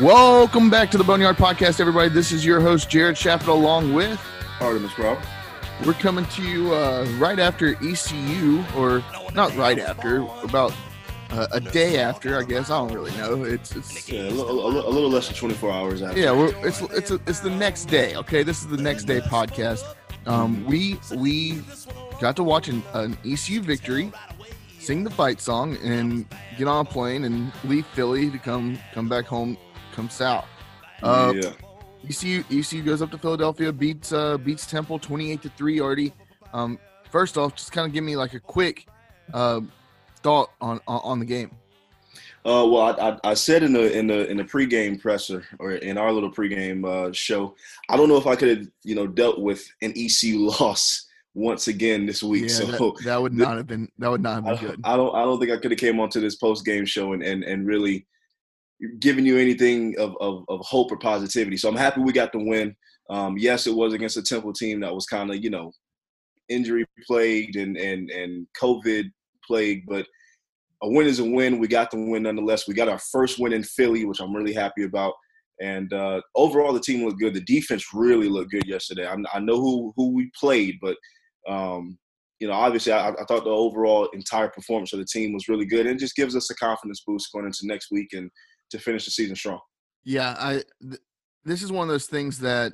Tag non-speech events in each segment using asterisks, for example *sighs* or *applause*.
Welcome back to the Boneyard Podcast, everybody. This is your host, Jared Shaffer, along with Artemis Rob. We're coming to you uh, right after ECU, or not right after, about uh, a day after, I guess. I don't really know. It's, it's Yeah, a little, a little- a little less than 24 hours after. yeah, it's it's a, it's the next day. Okay, this is the next day podcast. Um, we we got to watch an, an ECU victory, sing the fight song, and get on a plane and leave Philly to come come back home, come south. Uh, yeah. ECU ECU goes up to Philadelphia, beats uh, beats Temple twenty eight to three. Already. Um, first off, just kind of give me like a quick uh, thought on, on the game. Uh, well, I, I, I said in the in the in the pregame presser or in our little pregame uh, show, I don't know if I could have you know dealt with an ECU *laughs* loss once again this week. Yeah, so that, that would not have been that would not have I, been good. I don't I don't think I could have came onto this post game show and, and and really given you anything of, of of hope or positivity. So I'm happy we got the win. Um, yes, it was against a Temple team that was kind of you know injury plagued and and and COVID plagued, but a win is a win. We got the win nonetheless. We got our first win in Philly, which I'm really happy about. And uh, overall, the team looked good. The defense really looked good yesterday. I, I know who who we played, but um, you know, obviously, I, I thought the overall entire performance of the team was really good, and it just gives us a confidence boost going into next week and to finish the season strong. Yeah, I. Th- this is one of those things that,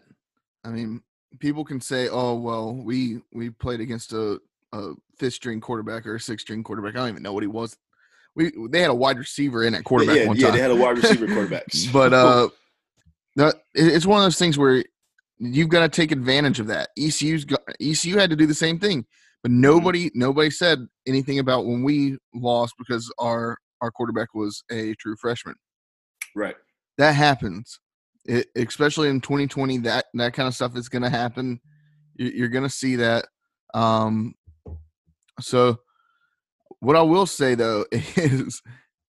I mean, people can say, "Oh, well, we we played against a, a fifth string quarterback or a sixth string quarterback." I don't even know what he was. We they had a wide receiver in at quarterback yeah, one yeah, time. they had a wide receiver *laughs* quarterback. But *laughs* uh, that it's one of those things where you've got to take advantage of that. ECU's got, ECU had to do the same thing, but Mm-hmm. nobody nobody said anything about when we lost because our our quarterback was a true freshman. right, That happens, it, especially in 2020. That that kind of stuff is going to happen. You- You're going to see that. Um, so, what I will say though *laughs* is,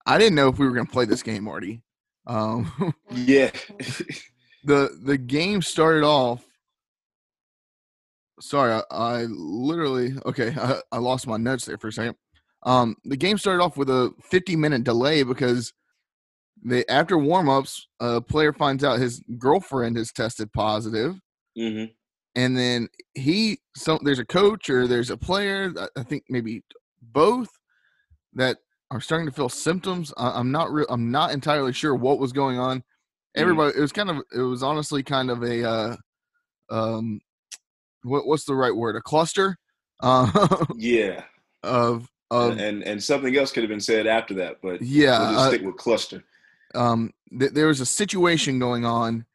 I didn't know if we were going to play this game already. Um, *laughs* yeah, *laughs* the the game started off sorry i, I literally okay I, I lost my notes there for a second. Um the game started off with a 50 minute delay because they after warm-ups a player finds out his girlfriend has tested positive hmm and then he so there's a coach or there's a player I- think maybe both that are starting to feel symptoms I, i'm not real i'm not entirely sure what was going on everybody it was kind of it was honestly kind of a uh um what, what's the right word a cluster uh, yeah. *laughs* of of and and something else could have been said after that, but yeah we'll just uh, stick with cluster. um th- there was a situation going on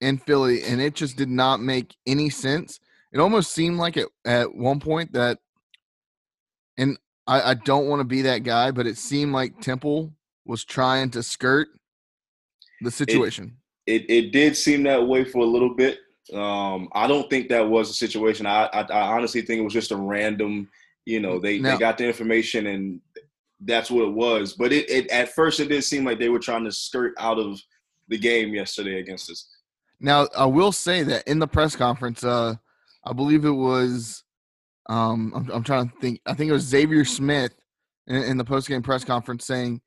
in Philly and it just did not make any sense. It almost seemed like it at one point that and I, I don't want to be that guy, but it seemed like Temple was trying to skirt the situation. it, it did seem that way for a little bit. Um, I don't think that was a situation. I, I, I honestly think it was just a random, you know, they, they got the information and that's what it was. But it, it at first it did seem like they were trying to skirt out of the game yesterday against us. Now I will say that in the press conference, uh I believe it was um I'm, I'm trying to think I think it was Xavier Smith in, in the post game press conference saying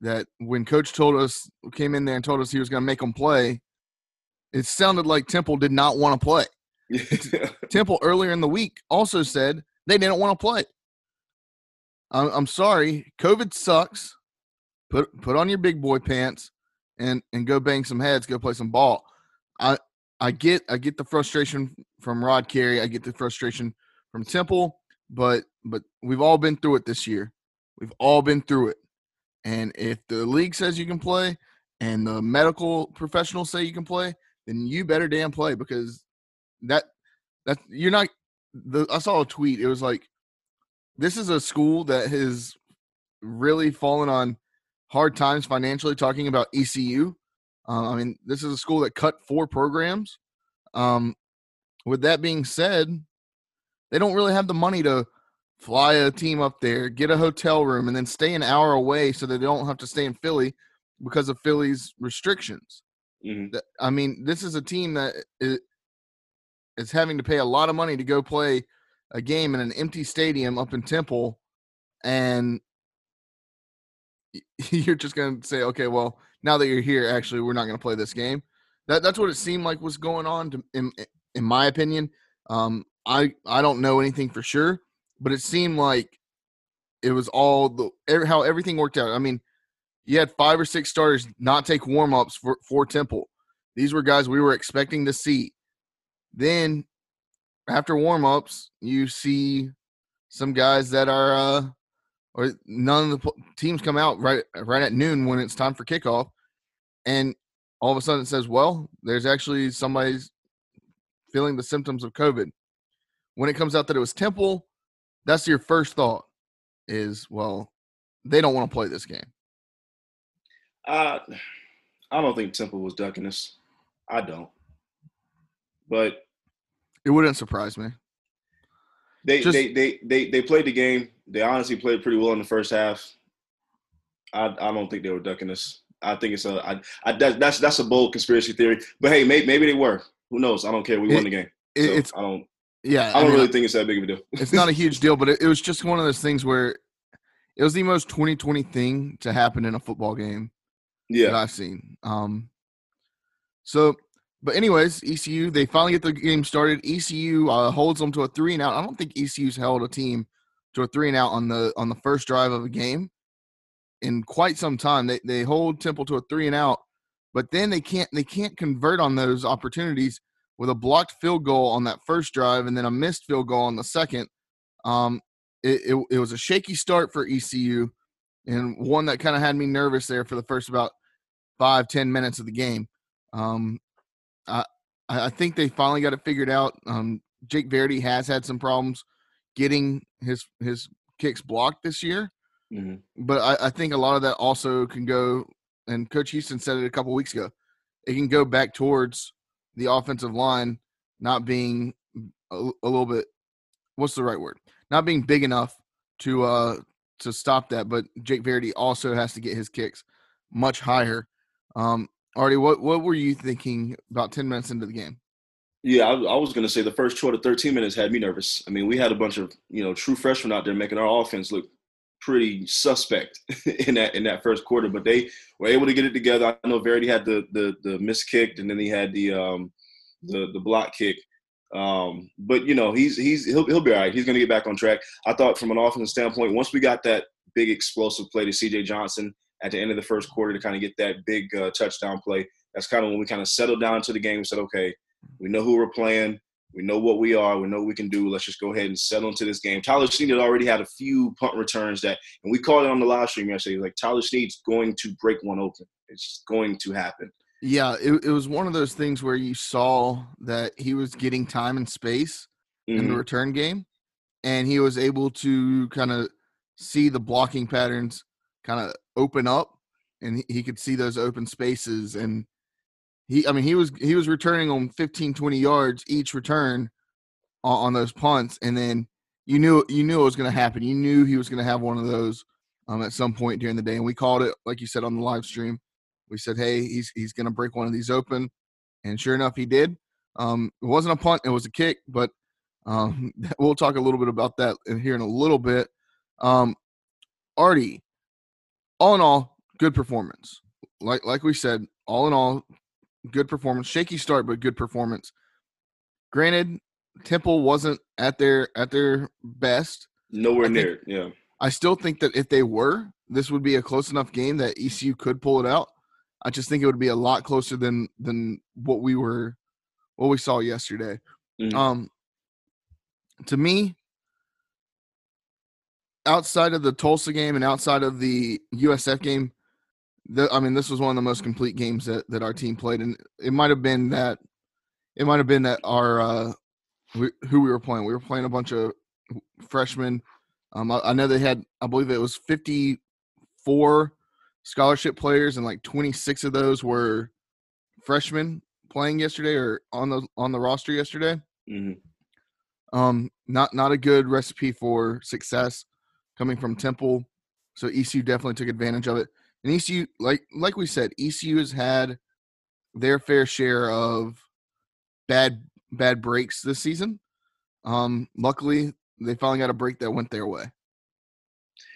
that when coach told us came in there and told us he was going to make them play, it sounded like Temple did not want to play. *laughs* Temple earlier in the week also said they didn't want to play. I'm, I'm sorry, COVID sucks. Put put on your big boy pants and and go bang some heads, go play some ball. I I get I get the frustration from Rod Carey, I get the frustration from Temple, but but we've all been through it this year. We've all been through it. And if the league says you can play and the medical professionals say you can play, then you better damn play because that that you're not the I saw a tweet. It was like this is a school that has really fallen on hard times financially talking about ECU. Uh, I mean, this is a school that cut four programs. Um, with that being said, they don't really have the money to fly a team up there, get a hotel room, and then stay an hour away so they don't have to stay in Philly because of Philly's restrictions. Mhm. I mean, this is a team that is having to pay a lot of money to go play a game in an empty stadium up in Temple, and *laughs* you're just going to say, okay, well, now that you're here, actually, we're not going to play this game. That that's what it seemed like was going on, to, in in my opinion. Um, I I don't know anything for sure, but it seemed like it was all the how everything worked out. I mean, you had five or six starters not take warm ups for for Temple. These were guys we were expecting to see. Then after warm ups, you see some guys that are uh or none of the teams come out right right at noon when it's time for kickoff and all of a sudden it says well there's actually somebody's feeling the symptoms of covid when it comes out that it was temple that's your first thought is well they don't want to play this game Uh, I don't think Temple was ducking us. I don't. But it wouldn't surprise me they, Just- they, they, they, they played the game. They honestly played pretty well in the first half. I, I don't think they were ducking us. I think it's a I, I that, that's that's a bold conspiracy theory. But hey, maybe, maybe they were. Who knows? I don't care. We won the game. It- So it's I don't yeah I don't mean, really think it's that big of a deal. *laughs* it's not a huge deal, but it, it was just one of those things where it was the most 2020 thing to happen in a football game that Yeah. I've seen. Um, so, but anyways, ECU they finally get the game started. ECU uh, holds them to a three and out. I don't think ECU's held a team to a three and out on the on the first drive of a game in quite some time. They they hold Temple to a three and out, but then they can't they can't convert on those opportunities with a blocked field goal on that first drive and then a missed field goal on the second. Um, it, it, it was a shaky start for ECU and one that kind of had me nervous there for the first about five ten minutes of the game. Um, I I think they finally got it figured out. Um, Jake Verity has had some problems getting his his kicks blocked this year, Mhm. but I, I think a lot of that also can go. And Coach Houston said it a couple weeks ago. It can go back towards the offensive line not being a, a little bit. What's the right word? Not being big enough to uh to stop that. But Jake Verity also has to get his kicks much higher. Um, Artie, what what were you thinking about ten minutes into the game? Yeah, I, I was going to say the first 12 to 13 minutes had me nervous. I mean, we had a bunch of you know true freshmen out there making our offense look pretty suspect *laughs* in that in that first quarter, but they were able to get it together. I know Verity had the the the miss kicked, and then he had the um the the block kick. Um, but you know he's he's he'll he'll be all right. He's going to get back on track. I thought from an offensive standpoint, once we got that big explosive play to C.J. Johnson at the end of the first quarter to kind of get that big uh, touchdown play, that's kind of when we kind of settled down to the game and said, okay, we know who we're playing. We know what we are. We know what we can do. Let's just go ahead and settle into this game. Tyler Snead had already had a few punt returns that, and we called it on the live stream yesterday. Like Tyler Snead's going to break one open. It's going to happen. Yeah, it, it was one of those things where you saw that he was getting time and space in the Mhm. return game, and he was able to kind of see the blocking patterns kind of open up, and he could see those open spaces. And he, I mean, he was he was returning on 15, 20 yards each return on, on those punts, and then you knew you knew it was going to happen. You knew he was going to have one of those um, at some point during the day, and we called it like you said on the live stream. We said, "Hey, he's he's going to break one of these open," and sure enough, he did. Um, it wasn't a punt; it was a kick, but um, *laughs* we'll talk a little bit about that here in a little bit. Um, Artie, all in all, good performance. Like like we said, all in all, good performance. Shaky start, but good performance. Granted, Temple wasn't at their at their best. Nowhere I near. Yeah. I still think that if they were, this would be a close enough game that ECU could pull it out. I just think it would be a lot closer than than what we were what we saw yesterday. Mhm. Um to me, outside of the Tulsa game and outside of the USF game, the, I mean, this was one of the most complete games that, that our team played, and it might have been that it might have been that our uh, we, who we were playing. We were playing a bunch of freshmen. Um, I, I know they had, I believe it was fifty four scholarship players, and like twenty six of those were freshmen playing yesterday or on the on the roster yesterday. Mhm. Um, not not a good recipe for success coming from Temple. So ECU definitely took advantage of it. And ECU, like like we said, ECU has had their fair share of bad bad breaks this season. Um, luckily, they finally got a break that went their way.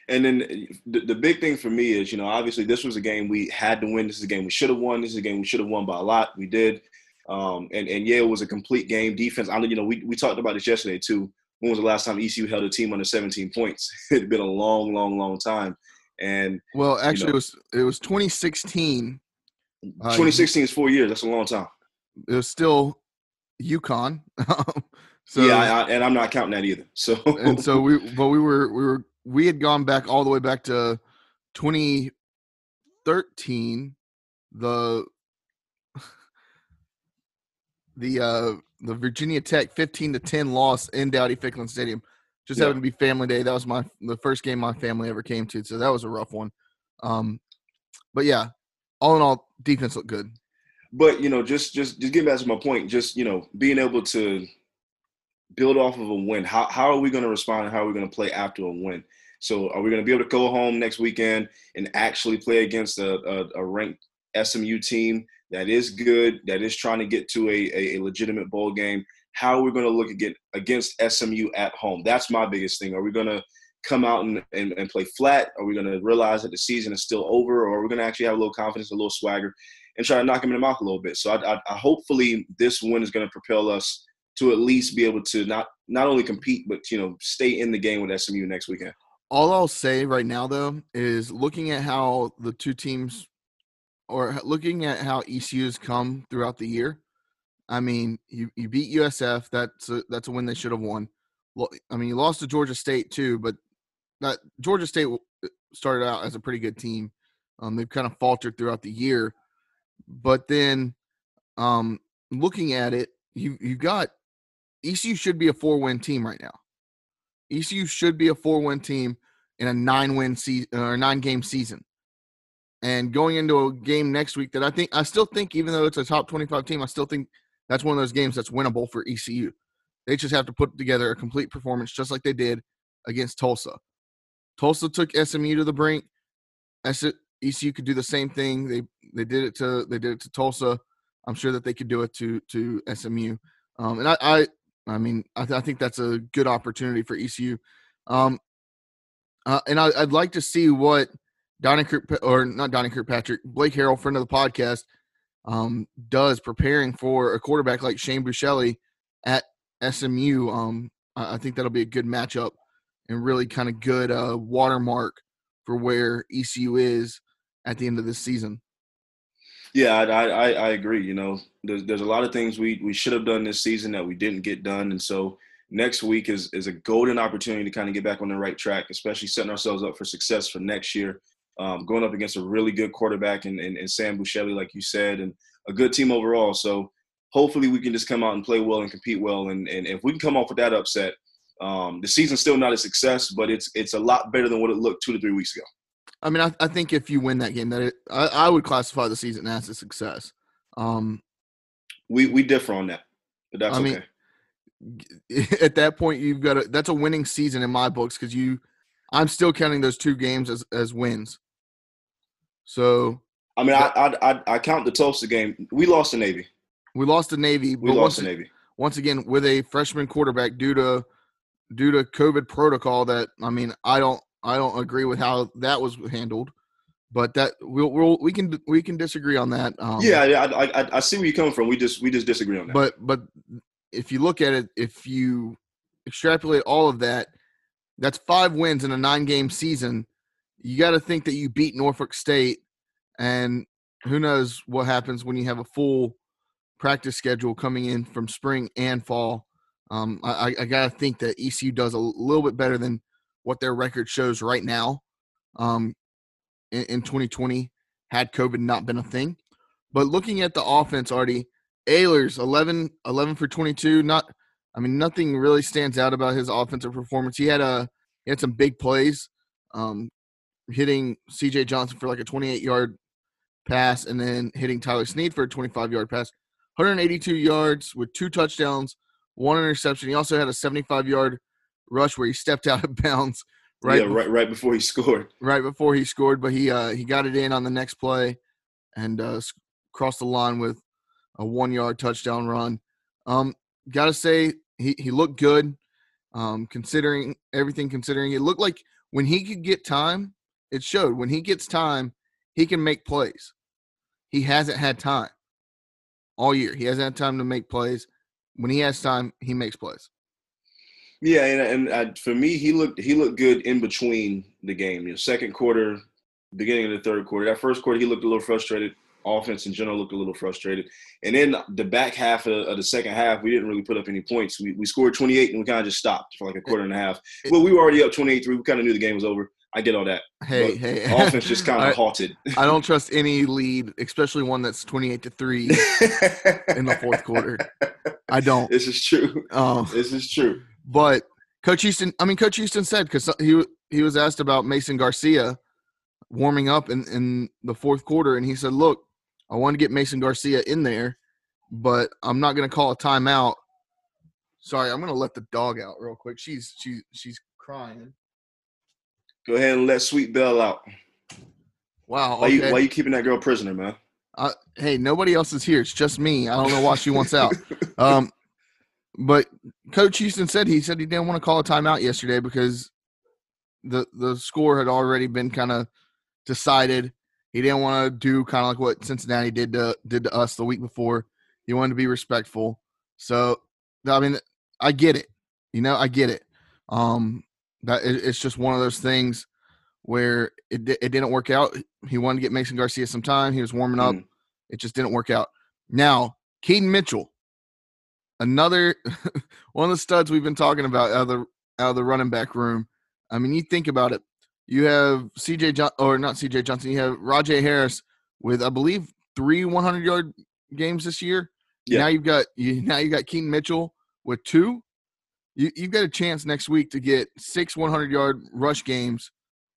And then the, the big thing for me is, you know, obviously this was a game we had to win. This is a game we should have won. This is a game we should have won by a lot. We did. Um, and, and it was a complete game. Defense, I know, you know, we, we talked about this yesterday too. When was the last time ECU held a team under 17 points? *laughs* It'd been a long, long, long time. And well, actually, you know, it was it was 2016. 2016 uh, is four years. That's a long time. It was still UConn. *laughs* so yeah, I, and I'm not counting that either. So and so we, *laughs* but we were we were we had gone back all the way back to 2013. The *laughs* the uh the Virginia Tech 15 to 10 loss in Dowdy Ficklen Stadium. Just happened to be family day. That was my the first game my family ever came to, so that was a rough one. Um, but yeah, all in all, defense looked good. But you know, just just just getting back to my point, just you know, being able to build off of a win. How how are we going to respond and how are we going to play after a win? So are we going to be able to go home next weekend and actually play against a, a, a ranked SMU team that is good, that is trying to get to a, a, legitimate bowl game. How are we going to look again against SMU at home? That's my biggest thing. Are we going to come out and, and, and play flat? Are we going to realize that the season is still over? Or are we going to actually have a little confidence, a little swagger, and try to knock them in the mouth a little bit? So I, I, I hopefully this win is going to propel us to at least be able to not not only compete but you know stay in the game with SMU next weekend. All I'll say right now though is looking at how the two teams or looking at how ECU's come throughout the year, I mean, you, you beat USF. That's a, that's a win they should have won. I mean, you lost to Georgia State too, but that Georgia State uh, started out as a pretty good team. Um, they've kind of faltered throughout the year, but then um, looking at it, you you got ECU should be a four win team right now. ECU should be a four win team in a nine win season or nine game season and going into a game next week that I think I still think even though it's a top 25 team, I still think that's one of those games that's winnable for ECU. They just have to put together a complete performance just like they did against Tulsa. Tulsa took SMU to the brink. ECU could do the same thing. They they did it to they did it to Tulsa. I'm sure that they could do it to to SMU. Um, and I, I I mean I, th- I think that's a good opportunity for ECU. Um, uh, and I, would like to see what Donnie Kirk, or not Donnie Kirkpatrick, Blake Harrell, friend of the podcast, um, does preparing for a quarterback like Shane Buechele at SMU. Um, I think that'll be a good matchup and really kind of good uh, watermark for where ECU is at the end of this season. Yeah, I, I, I agree. You know, there's, there's a lot of things we, we should have done this season that we didn't get done. And so next week is, is a golden opportunity to kind of get back on the right track, especially setting ourselves up for success for next year um, going up against a really good quarterback and, and, and Sam Buechele, like you said, and a good team overall. So hopefully we can just come out and play well and compete well. And, and if we can come off with that upset, um, the season's still not a success, but it's it's a lot better than what it looked two to three weeks ago. I mean, I, I think if you win that game, that it, I, I, would classify the season as a success. Um, we we differ on that, but that's I okay. Mean, *laughs* at that point, you've got a that's a winning season in my books because you, I'm still counting those two games as as wins. So I mean, that, I, I I count the Tulsa game. We lost to Navy. We lost to Navy. We lost to Navy once again with a freshman quarterback due to due to COVID protocol. That I mean, I don't I don't agree with how that was handled. But that we'll, we'll we can we can disagree on that. Um, yeah, I, I I see where you're coming from. We just we just disagree on that. But but if you look at it, if you extrapolate all of that, that's five wins in a nine game season you got to think that you beat Norfolk State, and who knows what happens when you have a full practice schedule coming in from spring and fall. Um, I, I got to think that ECU does a little bit better than what their record shows right now. Um, in, in 2020, had COVID not been a thing, but looking at the offense, already Ahlers 11, 11 for 22. Not, I mean, nothing really stands out about his offensive performance. He had a he had some big plays. Um, hitting CJ Johnson for like a 28 yard pass and then hitting Tyler Snead for a 25 yard pass. 182 yards with two touchdowns, one interception. He also had a 75 yard rush where he stepped out of *laughs* bounds right yeah, right right before he scored. *laughs* Right before he scored, but he uh, he got it in on the next play and uh, crossed the line with a one yard touchdown run. Um, gotta say he he looked good. Um, considering everything, considering it looked like when he could get time, it showed. When he gets time, he can make plays. He hasn't had time all year. He hasn't had time to make plays. When he has time, he makes plays. Yeah, and, and uh, for me, he looked he looked good in between the game. You know, second quarter, beginning of the third quarter. That first quarter, he looked a little frustrated. Offense in general looked a little frustrated. And then the back half of, of the second half, we didn't really put up any points. We, we scored 28 and we kind of just stopped for like a quarter and a half. Well, we were already up 28 3. We kind of knew the game was over. I get all that. Hey, but hey. Offense just *laughs* kind of halted. I don't trust any lead, especially one that's 28 to 3 *laughs* in the fourth quarter. I don't. This is true. Um, this is true. But Coach Houston, I mean, Coach Houston said because he he was asked about Mason Garcia warming up in, in the fourth quarter, and he said, "Look, I want to get Mason Garcia in there, but I'm not going to call a timeout. Sorry, I'm going to let the dog out real quick. She's she's she's crying. Go ahead and let Sweet Bell out. Wow. Why Okay. you why you keeping that girl prisoner, man? uh, hey, nobody else is here. It's just me. I don't know why she wants out. *laughs* Um, but Coach Houston said he said he didn't want to call a timeout yesterday because the the score had already been kind of decided. He didn't want to do kind of like what Cincinnati did to did to us the week before. He wanted to be respectful. So I mean, I get it. You know, I get it. Um, that it, it's just one of those things where it it didn't work out. He wanted to get Mason Garcia some time. He was warming up. Mm. It just didn't work out. Now, Keaton Mitchell, another *laughs* one of the studs we've been talking about out of the out of the running back room. I mean, you think about it. You have CJ John or not CJ Johnson. You have Rahjai Harris with I believe three 100 yard games this year. Yeah. Now you've got you now you got Keaton Mitchell with two. You you've got a chance next week to get six 100 yard rush games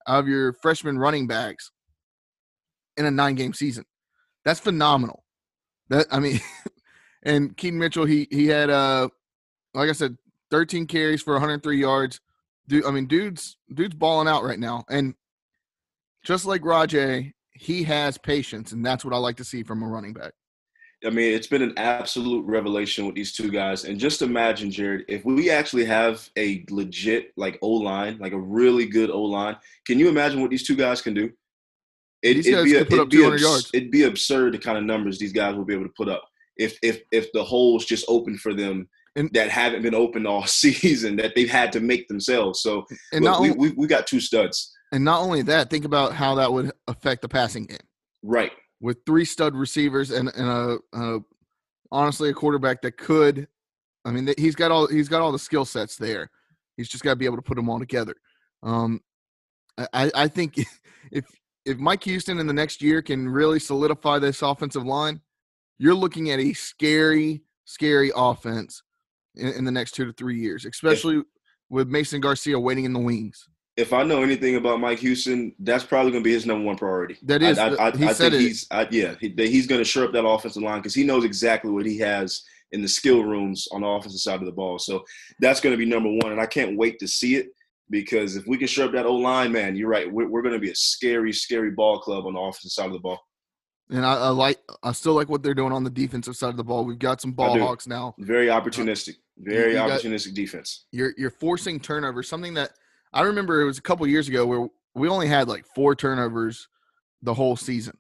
out of your freshman running backs in a nine game season. That's phenomenal. That I mean, *laughs* and Keaton Mitchell, he he had uh like I said, 13 carries for 103 yards. Dude, I mean, dude's dude's balling out right now. And just like Rahjai, he has patience, and that's what I like to see from a running back. I mean, it's been an absolute revelation with these two guys. And just imagine, Jared, if we actually have a legit like O line, like a really good O line, can you imagine what these two guys can do? It, guys be a- it'd up be 200 abs- yards. It'd be absurd the kind of numbers these guys will be able to put up if if if the holes just open for them And- that haven't been open all *laughs* season that they've had to make themselves. So And look, we, only, we we got two studs, and not only that, think about how that would affect the passing game right? With three stud receivers and, and a, a honestly a quarterback that could. I mean, he's got all he's got all the skill sets there. He's just got to be able to put them all together. Um, I, I think *laughs* if if Mike Houston in the next year can really solidify this offensive line, you're looking at a scary, scary offense in, in the next two to three years, especially with Mason Garcia waiting in the wings. If I know anything about Mike Houston, that's probably going to be his number one priority. That is- I, I, I, he I said think it. he's, yeah, he, he's going to shore up that offensive line because he knows exactly what he has in the skill rooms on the offensive side of the ball. So that's going to be number one, and I can't wait to see it because if we can shore up that O line, man, you're right. We're, we're going to be a scary, scary ball club on the offensive side of the ball. And I, I like, I still like what they're doing on the defensive side of the ball. We've got some ball hawks now. Very opportunistic, very got- opportunistic defense. You're you're forcing turnovers. Something that I remember it was a couple years ago where we only had like four turnovers the whole season,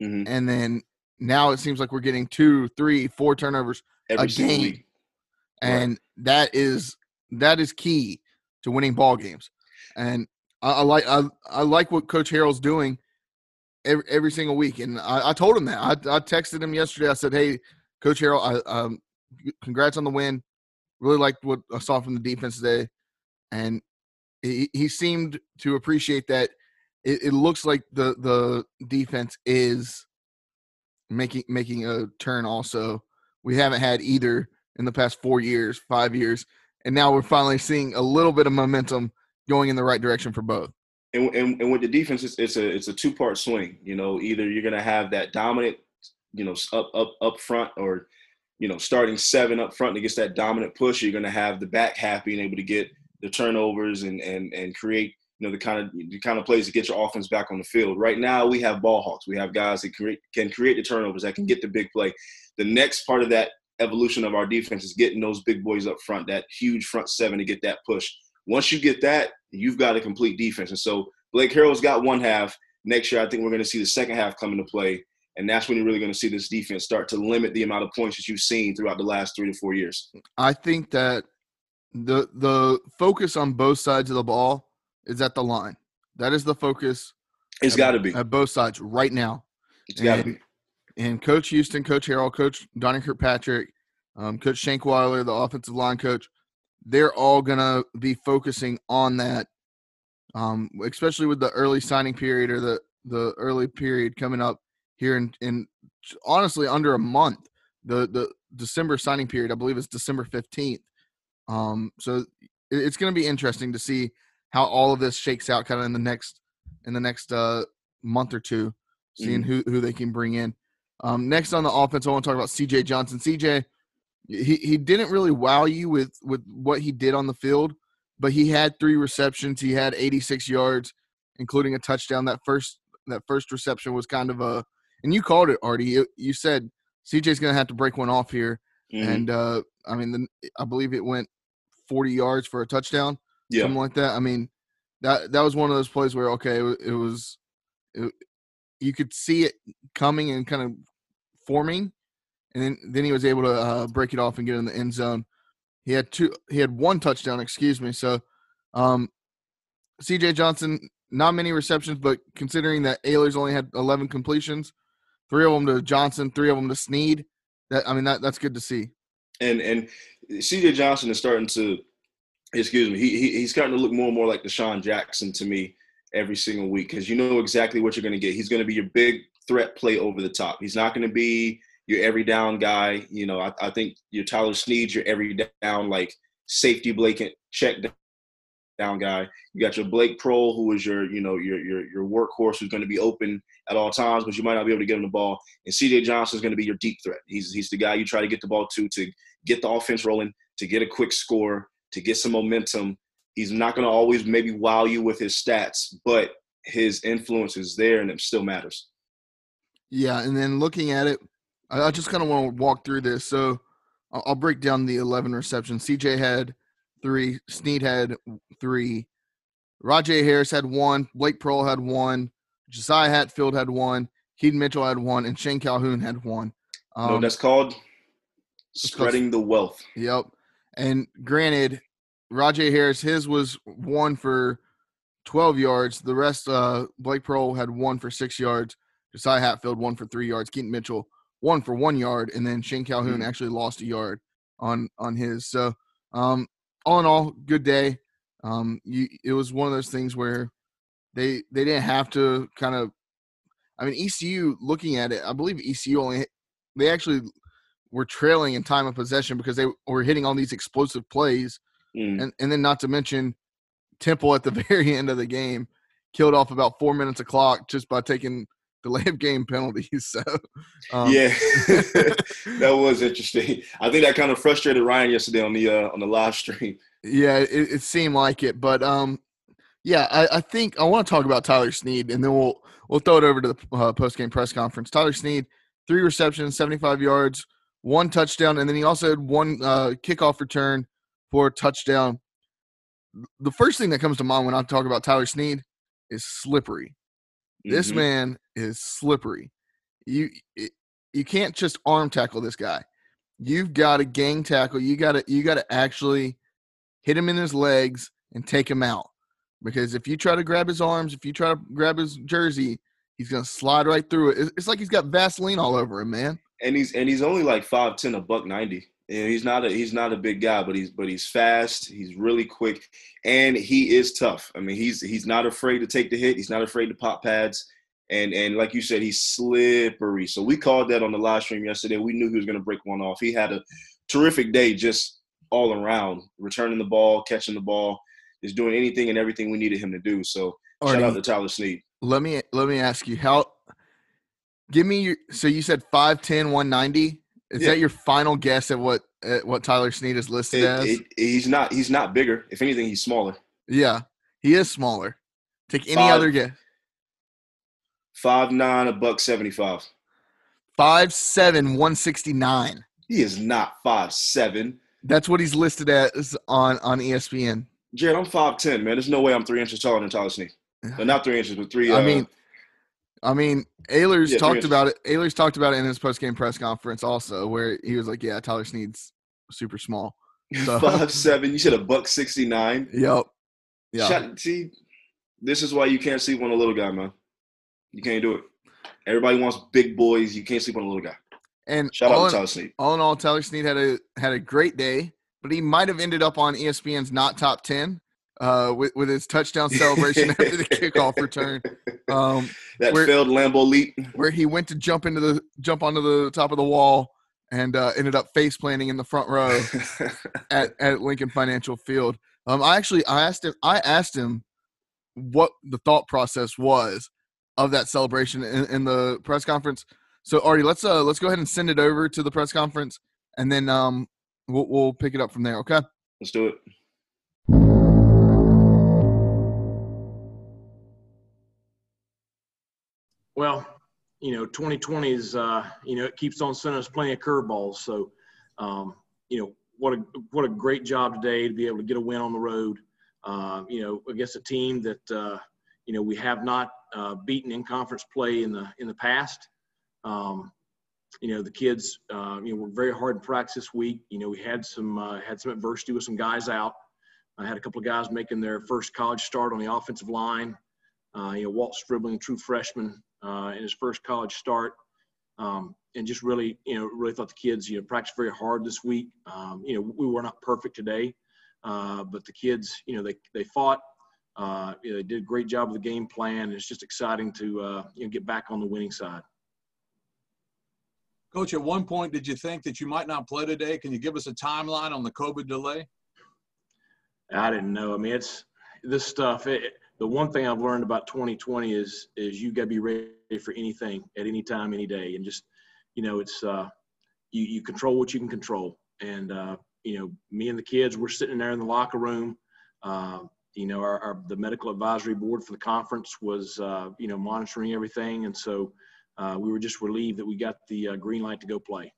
hmm and then now it seems like we're getting two, three, four turnovers, Every A game. week. Right. and that is that is key to winning ball games. And I, I like I, I like what Coach Harrell's doing every, every single week. And I, I told him that I, I texted him yesterday. I said, "Hey, Coach Harrell, I, um, congrats on the win. Really liked what I saw from the defense today." And he, he seemed to appreciate that. It, it looks like the the defense is making making a turn. Also, we haven't had either in the past four years, five years, and now we're finally seeing a little bit of momentum going in the right direction for both. and, and, and with the defense, it's, it's a it's a two part swing. You know, either you're gonna have that dominant, you know, up up up front, or you know, starting seven up front against that dominant push. You're gonna have the back half being able to get the turnovers and and and create you know the kind of the kind of plays to get your offense back on the field. Right now, we have ball hawks. We have guys that create, can create the turnovers, that can get the big play. The next part of that evolution of our defense is getting those big boys up front, that huge front seven to get that push. Once you get that, you've got a complete defense. And so Blake Harrell's got one half. Next year, I think we're going to see the second half come into play. And that's when you're really going to see this defense start to limit the amount of points that you've seen throughout the last three to four years. I think that the the focus on both sides of the ball is at the line. That is the focus. It's got to be at both sides right now. It's got to be. And Coach Houston, Coach Harrell, Coach Donnie Kirkpatrick, um, Coach Shankweiler, the offensive line coach, they're all gonna be focusing on that, um, especially with the early signing period or the the early period coming up here in, in honestly under a month. The the December signing period, I believe, is December fifteenth. Um, so it's going to be interesting to see how all of this shakes out, kind of in the next in the next uh, month or two, seeing mm-hmm. who who they can bring in. Um, next on the offense, I want to talk about C.J. Johnson. C.J. He he didn't really wow you with with what he did on the field, but he had three receptions. He had 86 yards, including a touchdown. That first that first reception was kind of a, and you called it, Artie. You, you said CJ's going to have to break one off here, mm-hmm. and uh, I mean, the, I believe it went 40 yards for a touchdown, yeah. something like that. I mean, that that was one of those plays where okay, it, it was, it, you could see it coming and kind of forming, and then then he was able to uh, break it off and get in the end zone. He had two, he had one touchdown, excuse me. So, um, C.J. Johnson, not many receptions, but considering that Ahlers only had 11 completions, three of them to Johnson, three of them to Snead. That I mean, that that's good to see. And and C.J. Johnson is starting to, excuse me, he, he he's starting to look more and more like DeSean Jackson to me every single week because you know exactly what you're going to get. He's going to be your big threat play over the top. He's not going to be your every down guy. You know, I, I think your Tyler Snead, your every down like safety blanket check down guy. You got your Blake Proehl, who is your, you know, your your your workhorse who's going to be open at all times, but you might not be able to get him the ball. And CJ Johnson is going to be your deep threat. He's he's the guy you try to get the ball to to get the offense rolling, to get a quick score, to get some momentum. He's not going to always maybe wow you with his stats, but his influence is there and it still matters. Yeah, and then looking at it, I just kind of want to walk through this. So I'll break down the 11 receptions. CJ had three, Snead had three, Rahjai Harris had one, Blake Proehl had one, Josiah Hatfield had one, Keaton Mitchell had one, and Shane Calhoun had one. Um, no, that's called spreading the wealth. Yep. And granted, Rahjai Harris, his was one for 12 yards. The rest, uh, Blake Proehl had one for six yards. Josiah Hatfield, one for three yards. Keaton Mitchell, one for one yard. And then Shane Calhoun mm-hmm. actually lost a yard on on his. So, um, all in all, good day. Um, you, it was one of those things where they they didn't have to kind of. I mean, ECU looking at it, I believe ECU only they actually were trailing in time of possession because they were hitting all these explosive plays, mm. and and then not to mention Temple at the *laughs* very end of the game killed off about four minutes of clock just by taking delay of *laughs* game penalties. So um. yeah, *laughs* that was interesting. I think that kind of frustrated Ryan yesterday on the uh, on the live stream. Yeah, it, it seemed like it, but um, yeah, I, I think I want to talk about Tyler Snead, and then we'll we'll throw it over to the uh, post game press conference. Tyler Snead, three receptions, seventy five yards, one touchdown, and then he also had one uh, kickoff return for a touchdown. The first thing that comes to mind when I talk about Tyler Snead is slippery. Mm-hmm. This man is slippery. You you can't just arm tackle this guy. You've got to gang tackle. You got to you got to actually hit him in his legs and take him out. Because if you try to grab his arms, if you try to grab his jersey, he's gonna slide right through it. It's like he's got Vaseline all over him, man. And he's and he's only like five ten, a buck ninety. And he's not a he's not a big guy, but he's but he's fast. He's really quick, and he is tough. I mean, he's he's not afraid to take the hit. He's not afraid to pop pads, and and like you said, he's slippery. So we called that on the live stream yesterday. We knew he was going to break one off. He had a terrific day, just all around, returning the ball, catching the ball, is doing anything and everything we needed him to do. So Arnie, shout out to Tyler Snead. Let me let me ask you how. Give me your. So you said 5'10", 190. Is yeah. that your final guess at what at what Tyler Snead is listed it, as? It, he's not. He's not bigger. If anything, he's smaller. Yeah, he is smaller. Take any Five. other guess. Five nine, a buck seventy five. Five seven one sixty nine. He is not five seven. That's what he's listed as on on ESPN. Jared, I'm five ten, man. There's no way I'm three inches taller than Tyler Snead. Uh, *sighs* not three inches, but three. I uh, mean, I mean, Ahlers Yeah, talked about it. Ahlers talked about it in his post game press conference also, where he was like, "Yeah, Tyler Snead's super small." *laughs* So- five *laughs* seven. You said a buck sixty nine. Yep. Yeah. See, this is why you can't sleep on a little guy, man. You can't do it. Everybody wants big boys. You can't sleep on a little guy. And Shout all out in, to Tyler Snead. all in all, Tyler Snead had a had a great day, but he might have ended up on ESPN's not top ten uh, with with his touchdown celebration after the kickoff return, *laughs* um, *laughs* That where- failed Lambo leap. where he went to jump into the jump onto the top of the wall and uh, ended up face planting in the front row *laughs* at, at Lincoln Financial Field. Um, I actually I asked him I asked him what the thought process was of that celebration in, in the press conference. So Artie, let's uh let's go ahead and send it over to the press conference, and then um we'll we'll pick it up from there. Okay. Let's do it. Well, you know, 2020 is, uh, you know, it keeps on sending us plenty of curveballs. So, um, you know, what a what a great job today to be able to get a win on the road. Uh, you know, against a team that uh, you know we have not uh, beaten in conference play in the in the past. Um, you know, the kids, uh, you know, were very hard in practice this week. You know, we had some uh, had some adversity with some guys out. I had a couple of guys making their first college start on the offensive line. Uh, you know, Walt Stribling, true freshman, uh, in his first college start, um, and just really, you know, really thought the kids, you know, practiced very hard this week. Um, you know, we were not perfect today, uh, but the kids, you know, they they fought. Uh, you know, they did a great job of the game plan. It's just exciting to uh, you know get back on the winning side. Coach, at one point, did you think that you might not play today? Can you give us a timeline on the COVID delay? I didn't know. I mean, it's this stuff. It, the one thing I've learned about 2020 is is you got to be ready for anything at any time, any day, and just you know, it's uh, you you control what you can control. And uh, you know, me and the kids, we're sitting there in the locker room. Uh, you know, our, our the medical advisory board for the conference was uh, you know monitoring everything, and so uh, we were just relieved that we got the uh, green light to go play.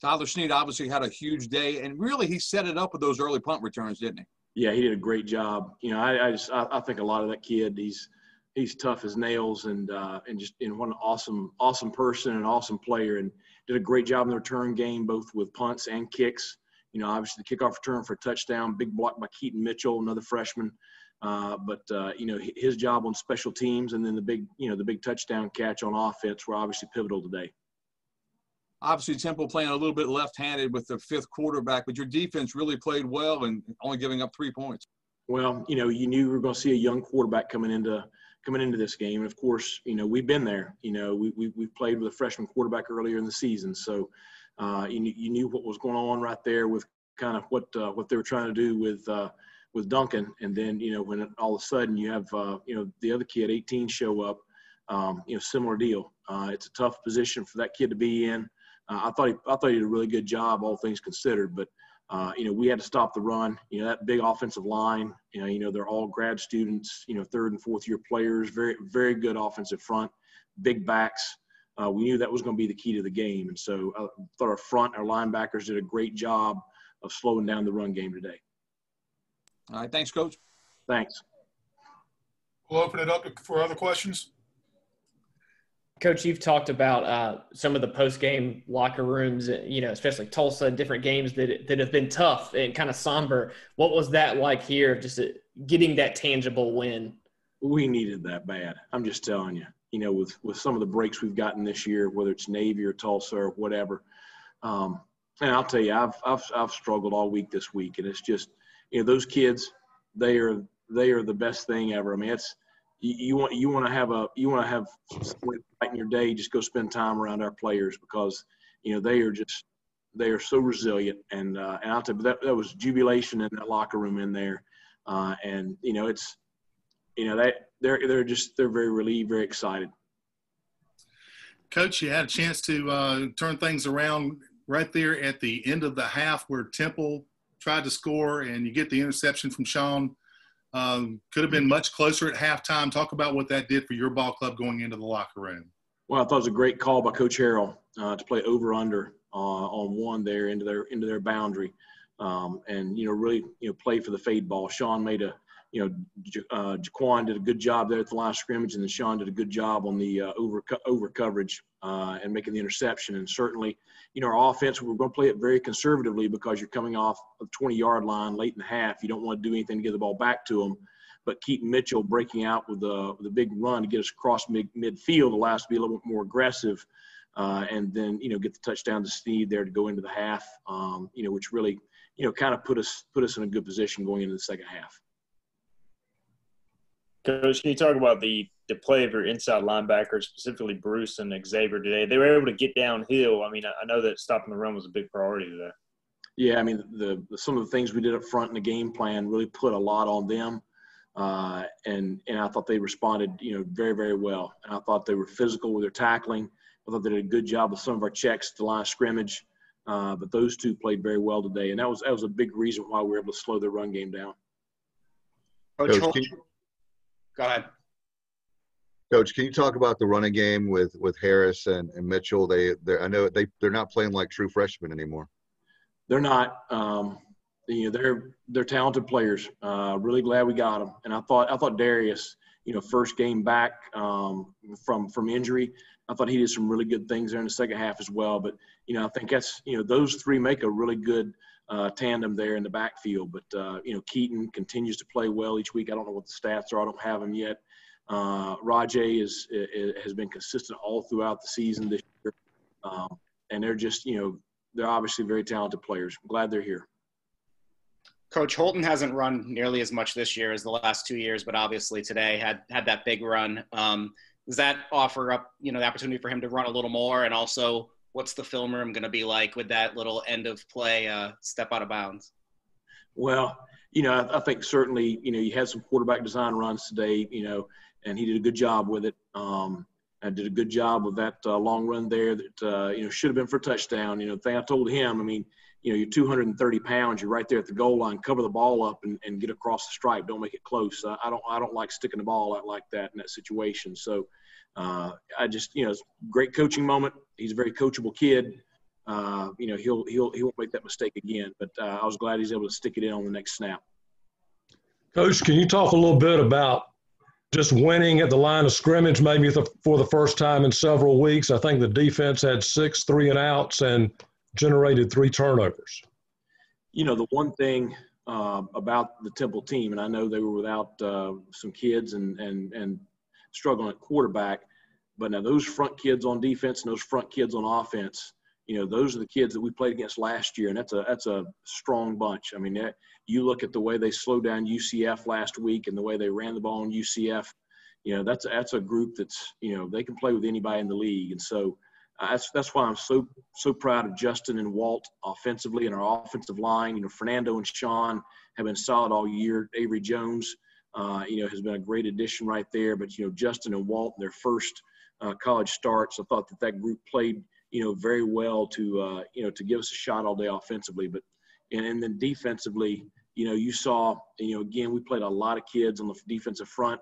Tyler Snead obviously had a huge day, and really he set it up with those early punt returns, didn't he? Yeah, he did a great job. You know, I, I just I, I think a lot of that kid. He's he's tough as nails and uh, and just and one awesome awesome person and awesome player and did a great job in the return game both with punts and kicks. You know, obviously the kickoff return for a touchdown, big block by Keaton Mitchell, another freshman. Uh, but uh, you know his job on special teams and then the big you know the big touchdown catch on offense were obviously pivotal today. Obviously, Temple playing a little bit left-handed with the fifth quarterback, but your defense really played well and only giving up three points. Well, you know, you knew you were going to see a young quarterback coming into coming into this game, and of course, you know, we've been there. You know, we we we've played with a freshman quarterback earlier in the season, so uh, you knew, you knew what was going on right there with kind of what uh, what they were trying to do with uh, with Duncan, and then you know when all of a sudden you have uh, you know the other kid, 18, show up, um, you know, similar deal. Uh, it's a tough position for that kid to be in. Uh, I thought he I thought he did a really good job, all things considered, but uh, you know, we had to stop the run. You know, that big offensive line. You know, you know they're all grad students. You know, third and fourth year players. Very, very good offensive front. Big backs. Uh, we knew that was going to be the key to the game, and so I thought our front, our linebackers did a great job of slowing down the run game today. All right, thanks, Coach. Thanks. We'll open it up for other questions. Coach, you've talked about uh, some of the post-game locker rooms, you know, especially Tulsa, and different games that that have been tough and kind of somber. What was that like here, just uh, getting that tangible win? We needed that bad. I'm just telling you. You know, with with some of the breaks we've gotten this year, whether it's Navy or Tulsa or whatever. Um, and I'll tell you, I've I've I've struggled all week this week, and it's just you know those kids, they are they are the best thing ever. I mean, it's you, you want you want to have a you want to have in your day. Just go spend time around our players because you know they are just they are so resilient. And uh, and I'll tell you that that was jubilation in that locker room in there. Uh, and you know it's you know that they're they're just they're very relieved, very excited. Coach, you had a chance to uh, turn things around right there at the end of the half where Temple tried to score and you get the interception from Sean. Um, could have been much closer at halftime. Talk about what that did for your ball club going into the locker room. Well, I thought it was a great call by Coach Harrell uh, to play over under uh, on one there into their into their boundary, um, and you know really you know play for the fade ball. Sean made a you know uh, Jaquan did a good job there at the line of scrimmage, and then Sean did a good job on the uh, over over coverage uh, and making the interception. And certainly, you know our offense we're going to play it very conservatively because you're coming off a 20 yard line late in the half. You don't want to do anything to get the ball back to them but Keaton Mitchell breaking out with the, with big run to get us across mid, midfield allows us to be a little bit more aggressive, uh, and then you know get the touchdown to Snead there to go into the half, um, you know, which really you know kind of put us put us in a good position going into the second half. Coach, can you talk about the the play of your inside linebackers, specifically Bruce and Xavier today? They were able to get downhill. I mean, I know that stopping the run was a big priority today. Yeah, I mean, the, the some of the things we did up front in the game plan really put a lot on them. Uh, and and I thought they responded, you know, very very well. And I thought they were physical with their tackling. I thought they did a good job with some of our checks to line of scrimmage. Uh, but those two played very well today, and that was that was a big reason why we were able to slow their run game down. Coach, Coach you, go ahead. Coach, can you talk about the running game with with Harris and, and Mitchell? They they I know they they're not playing like true freshmen anymore. They're not. Um, you know they're they're talented players. Uh, really glad we got them. And I thought I thought Darius, you know, first game back um, from from injury, I thought he did some really good things there in the second half as well. But you know, I think that's you know those three make a really good uh, tandem there in the backfield. But uh, you know, Keaton continues to play well each week. I don't know what the stats are. I don't have them yet. Uh, Rahjai is, is has been consistent all throughout the season this year, um, and they're just you know they're obviously very talented players. I'm glad they're here. Coach Holton hasn't run nearly as much this year as the last two years, but obviously today had had that big run. Um, does that offer up, you know, the opportunity for him to run a little more? And also, what's the film room going to be like with that little end of play uh, step out of bounds? Well, you know, I, I, think certainly, you know, you had some quarterback design runs today, you know, and he did a good job with it. Um, and did a good job with that uh, long run there that uh, you know should have been for a touchdown. You know, thing I told him, I mean, you know, you're 230 pounds, you're right there at the goal line, cover the ball up and, and get across the stripe. Don't make it close. Uh, I don't, I don't like sticking the ball out like that in that situation. So uh, I just, you know, great coaching moment. He's a very coachable kid. Uh, you know, he'll, he'll, he won't make that mistake again, but uh, I was glad he's able to stick it in on the next snap. Coach, can you talk a little bit about just winning at the line of scrimmage, maybe for the first time in several weeks? I think the defense had six three and outs and – generated three turnovers. You know, the one thing uh, about the Temple team, and I know they were without uh, some kids and, and, and struggling at quarterback, but now those front kids on defense and those front kids on offense, you know, those are the kids that we played against last year, and that's a that's a strong bunch. I mean, that, you look at the way they slowed down UCF last week and the way they ran the ball on UCF. You know, that's that's a group that's you know they can play with anybody in the league, and so uh, that's that's why I'm so so proud of Justin and Walt offensively and our offensive line. You know, Fernando and Sean have been solid all year. Avery Jones, uh, you know, has been a great addition right there. But you know, Justin and Walt, their first uh, college starts, I thought that that group played you know very well to uh, you know to give us a shot all day offensively. But and, and then defensively, you know, you saw you know again we played a lot of kids on the defensive front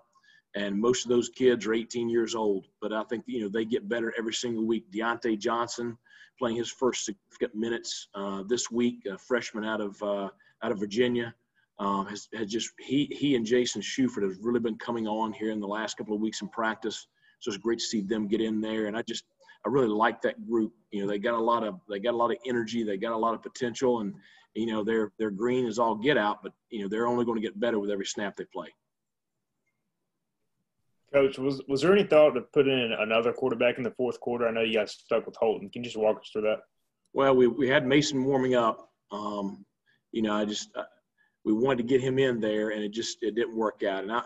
and most of those kids are 18 years old. But I think you know they get better every single week. Deontay Johnson playing his first significant minutes uh, this week, a freshman out of uh, out of Virginia, um, has, has just he he and Jason Shuford have really been coming on here in the last couple of weeks in practice. So it's great to see them get in there, and I just I really like that group. You know, they got a lot of they got a lot of energy, they got a lot of potential, and you know they're they're green as all get out, but you know they're only going to get better with every snap they play. Coach, was was there any thought to put in another quarterback in the fourth quarter? I know you got stuck with Holton. Can you just walk us through that? Well, we, we had Mason warming up. Um, you know, I just uh, we wanted to get him in there, and it just it didn't work out. And I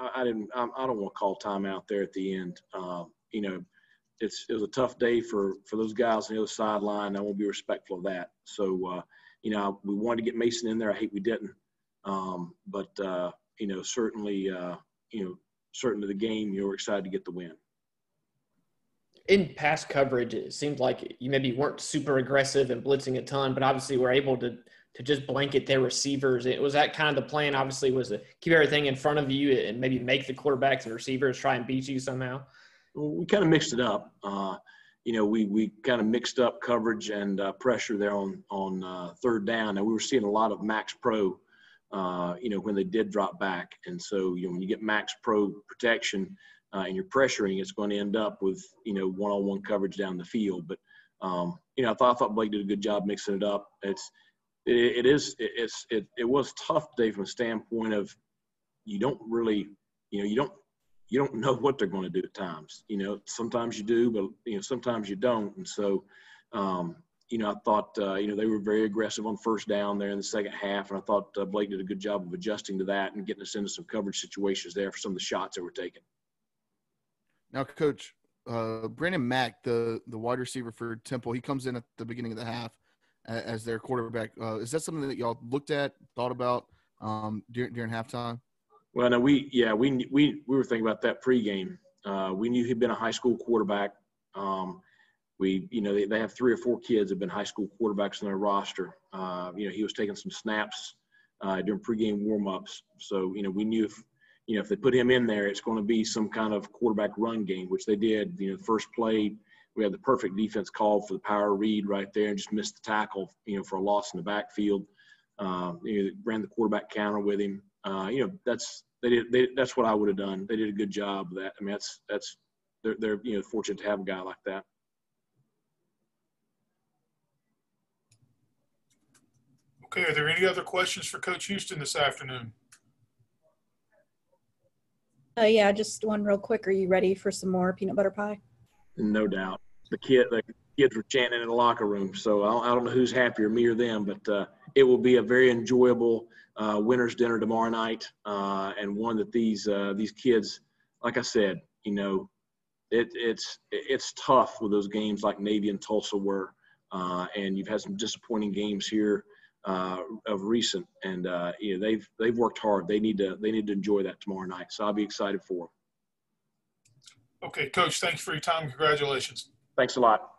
I, I didn't I, I, don't want to call time out there at the end. Um, you know, it's it was a tough day for for those guys on the other sideline. I want to be respectful of that. So uh, you know, we wanted to get Mason in there. I hate we didn't. Um, but uh, you know, certainly uh, you know certain to the game, you were excited to get the win. In pass coverage, it seemed like you maybe weren't super aggressive and blitzing a ton, but obviously we're able to to just blanket their receivers? It was that kind of the plan. Obviously, was to keep everything in front of you and maybe make the quarterbacks and receivers try and beat you somehow. We kind of mixed it up. Uh, you know, we we kind of mixed up coverage and uh, pressure there on on uh, third down, and we were seeing a lot of max pro. Uh, you know, when they did drop back, and so you know when you get max pro protection uh, and you're pressuring, it's going to end up with you know one-on-one coverage down the field. But um, you know, I thought I thought Blake did a good job mixing it up. It's it, it is it's it, it was tough today from a standpoint of you don't really you know you don't you don't know what they're going to do at times. You know, sometimes you do, but you know sometimes you don't. And so, um, you know, I thought uh, you know they were very aggressive on first down there in the second half, and I thought uh, Blake did a good job of adjusting to that and getting us into some coverage situations there for some of the shots that were taken. Now, Coach uh, Brandon Mack, the the wide receiver for Temple, he comes in at the beginning of the half as their quarterback. Uh, is that something that y'all looked at, thought about um, during during halftime? Well, no, we yeah we we we were thinking about that pregame. Uh, we knew he'd been a high school quarterback. Um, we you know they, they have three or four kids that have been high school quarterbacks on their roster. Uh, you know he was taking some snaps uh, during pregame warmups, so you know we knew if you know if they put him in there, it's going to be some kind of quarterback run game, which they did. You know, first play we had the perfect defense call for the power read right there and just missed the tackle. You know for a loss in the backfield. Uh, you know, ran the quarterback counter with him uh, you know, that's they did. They, that's what I would have done. They did a good job of that. I mean, that's that's they're they're you know fortunate to have a guy like that. Okay, are there any other questions for Coach Houston this afternoon? Uh, yeah, just one real quick. Are you ready for some more peanut butter pie? No doubt. The kid, the kids were chanting in the locker room, so I don't, I don't know who's happier, me or them, but uh, it will be a very enjoyable uh, winners dinner tomorrow night, uh, and one that these uh, these kids, like I said, you know, it, it's it's tough with those games like Navy and Tulsa were, uh, and you've had some disappointing games here uh, of recent, and uh, you know they've they've worked hard. They need to they need to enjoy that tomorrow night. So I'll be excited for them. Okay, Coach. thanks for your time. Congratulations. Thanks a lot.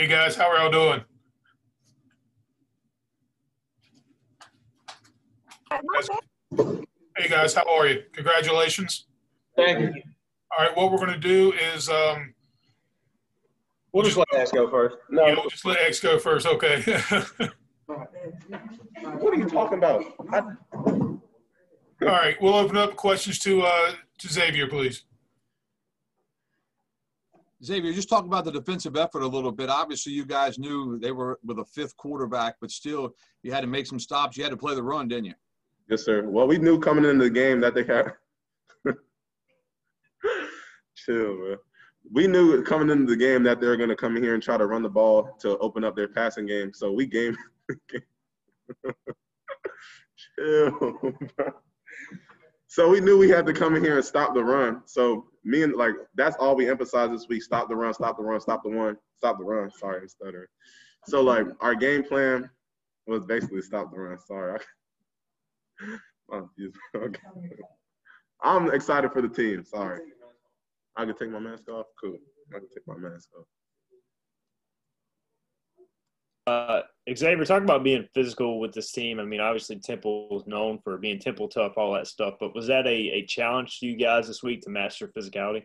Hey guys, how are y'all doing? Hey guys, how are you? Congratulations. Thank you. All right, what we're going to do is um, we'll just let X go first. No, yeah, we'll just let X go first. Okay. *laughs* what are you talking about? I... All right, we'll open up questions to uh, to Xavier, please. Xavier, just talk about the defensive effort a little bit. Obviously, you guys knew they were with a fifth quarterback, but still, you had to make some stops. You had to play the run, didn't you? Yes, sir. Well, we knew coming into the game that they had. *laughs* Chill. We knew coming into the game that they were going to come in here and try to run the ball to open up their passing game. So we game. *laughs* Chill. So we knew we had to come in here and stop the run. So me and like that's all we emphasize this week: stop the run, stop the run, stop the one, stop the run. Sorry, I'm stuttering. So like our game plan was basically stop the run. Sorry. *laughs* Oh, *laughs* okay. I'm excited for the team. Sorry. I can take my mask off. Cool. I can take my mask off. Uh, Xavier, talk about being physical with this team. I mean, obviously Temple is known for being Temple tough, all that stuff. But was that a, a challenge to you guys this week to master physicality?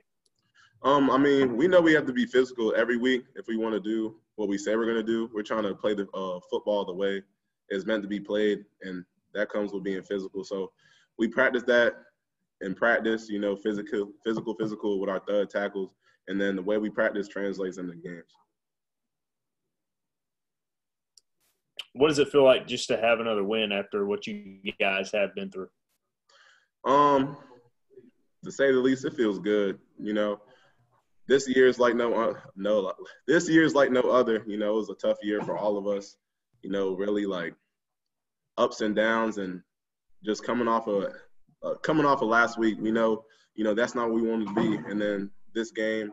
Um, I mean, we know we have to be physical every week if we want to do what we say we're going to do. We're trying to play the uh, football the way it's meant to be played, and that comes with being physical. So we practice that in practice, you know, physical, physical, physical with our third tackles, and then the way we practice translates into games. What does it feel like just to have another win after what you guys have been through? Um, to say the least, it feels good. You know, this year is like no uh, no this year is like no other. You know, it was a tough year for all of us. You know, really like ups and downs, and just coming off of uh, coming off of last week. We know, you know, that's not what we wanted to be. And then this game,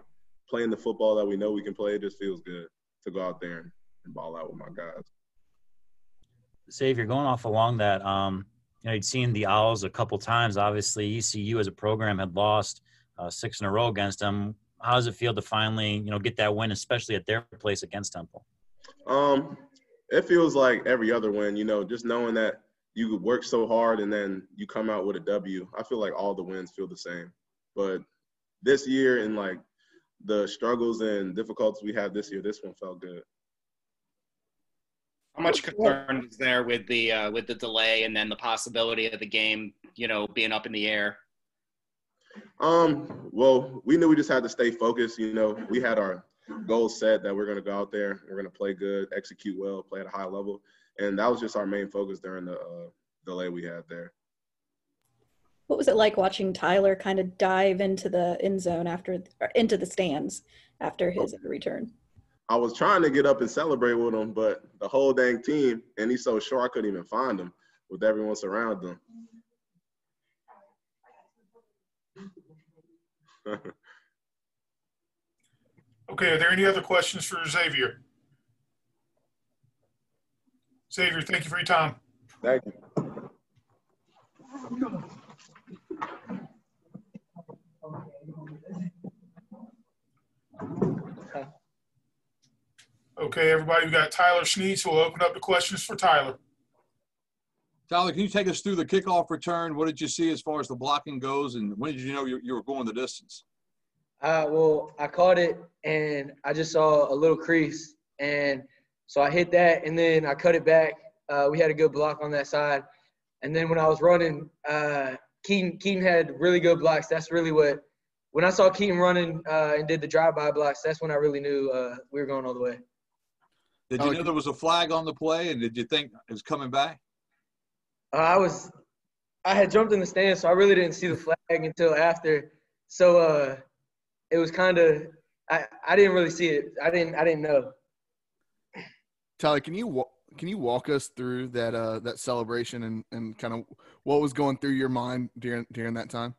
playing the football that we know we can play. It just feels good to go out there and, and ball out with my guys. Xavier, going off along that, um, you know, you'd seen the Owls a couple times. Obviously, ECU as a program had lost uh, six in a row against them. How does it feel to finally, you know, get that win, especially at their place against Temple? Um, it feels like every other win. You know, just knowing that you work so hard and then you come out with a W. I feel like all the wins feel the same. But this year and like the struggles and difficulties we had this year, this one felt good. How much concern is there with the uh, with the delay and then the possibility of the game, you know, being up in the air? Um, well, we knew we just had to stay focused. You know, we had our goals set that we're going to go out there, we're going to play good, execute well, play at a high level, and that was just our main focus during the uh, delay we had there. What was it like watching Tyler kind of dive into the end zone after, into the stands after his return? I was trying to get up and celebrate with him, but the whole dang team, and he's so short, I couldn't even find him with everyone surrounding him. *laughs* okay, are there any other questions for Xavier? Xavier, thank you for your time. Thank you. Okay, everybody, we got Tyler Snead. We'll open up the questions for Tyler. Tyler, can you take us through the kickoff return? What did you see as far as the blocking goes, and when did you know you, you were going the distance? Uh, well, I caught it and I just saw a little crease, and so I hit that, and then I cut it back. Uh, we had a good block on that side, and then when I was running, uh, Keaton Keaton had really good blocks. That's really what when I saw Keaton running uh, and did the drive-by blocks. That's when I really knew uh, we were going all the way. Did you know there was a flag on the play, and did you think it was coming back? Uh, I was, I had jumped in the stands, so I really didn't see the flag until after. So uh, it was kind of, I, I didn't really see it. I didn't, I didn't know. Tyler, can you can you walk us through that uh, that celebration and, and kind of what was going through your mind during during that time?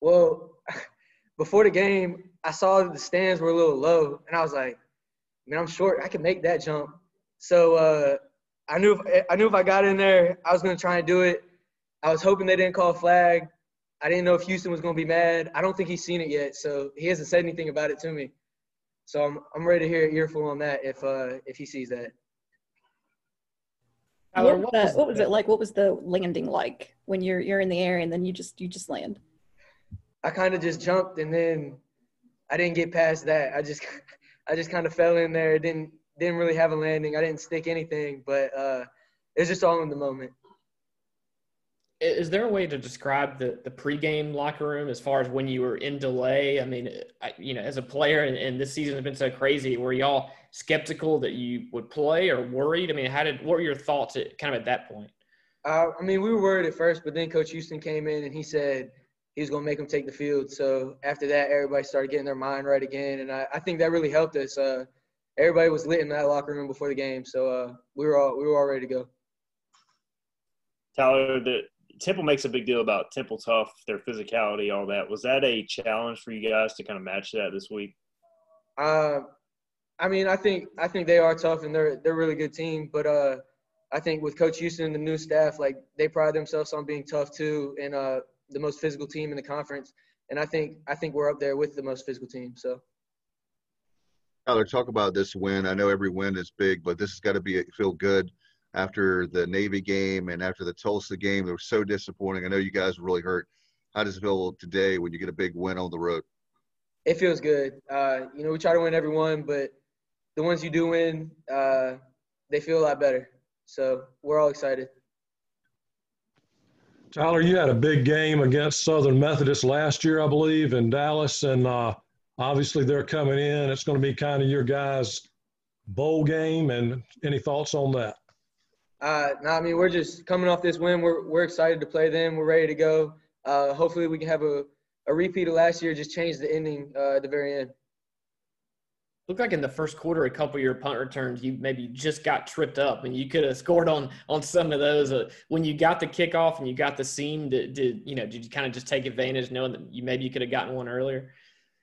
Well, *laughs* before the game, I saw that the stands were a little low, and I was like, "Man, I'm short. I can make that jump." So uh, I knew if, I knew if I got in there, I was gonna try and do it. I was hoping they didn't call a flag. I didn't know if Houston was gonna be mad. I don't think he's seen it yet, so he hasn't said anything about it to me. So I'm I'm ready to hear an earful on that if uh if he sees that. What, what, was, what was it like? What was the landing like when you're you're in the air and then you just you just land? I kind of just jumped and then I didn't get past that. I just *laughs* I just kind of fell in there. Didn't didn't really have a landing. I didn't stick anything, but uh, it was just all in the moment. Is there a way to describe the the pregame locker room as far as when you were in delay? I mean, I, you know, as a player, and, and this season has been so crazy. Were y'all skeptical that you would play or worried? I mean, how did what were your thoughts at kind of at that point? Uh, I mean, we were worried at first, but then Coach Houston came in and he said he was going to make them take the field. So after that, everybody started getting their mind right again, and I, I think that really helped us. Uh, everybody was lit in that locker room before the game, so uh, we were all we were all ready to go. Tyler, the Temple makes a big deal about Temple tough, their physicality, all that. Was that a challenge for you guys to kind of match that this week? Uh, I mean, I think I think they are tough and they're they're a really good team, but uh, I think with Coach Houston and the new staff, like they pride themselves on being tough too, and uh, the most physical team in the conference. And I think I think we're up there with the most physical team. So. Tyler, talk about this win. I know every win is big, but this has got to be feel good after the Navy game and after the Tulsa game. They were so disappointing. I know you guys were really hurt. How does it feel today when you get a big win on the road? It feels good. Uh, you know, we try to win every one, but the ones you do win, uh, they feel a lot better. So we're all excited. Tyler, you had a big game against Southern Methodist last year, I believe, in Dallas, and uh, obviously they're coming in. It's going to be kind of your guys' bowl game. And any thoughts on that? Uh, no, I mean we're just coming off this win. We're we're excited to play them. We're ready to go. Uh, hopefully, we can have a, a repeat of last year. Just change the ending uh, at the very end. Looked like in the first quarter, a couple of your punt returns, you maybe just got tripped up, and you could have *laughs* scored on on some of those. Uh, when you got the kickoff and you got the seam, did, did you know? Did you kind of just take advantage, knowing that you maybe you could have gotten one earlier?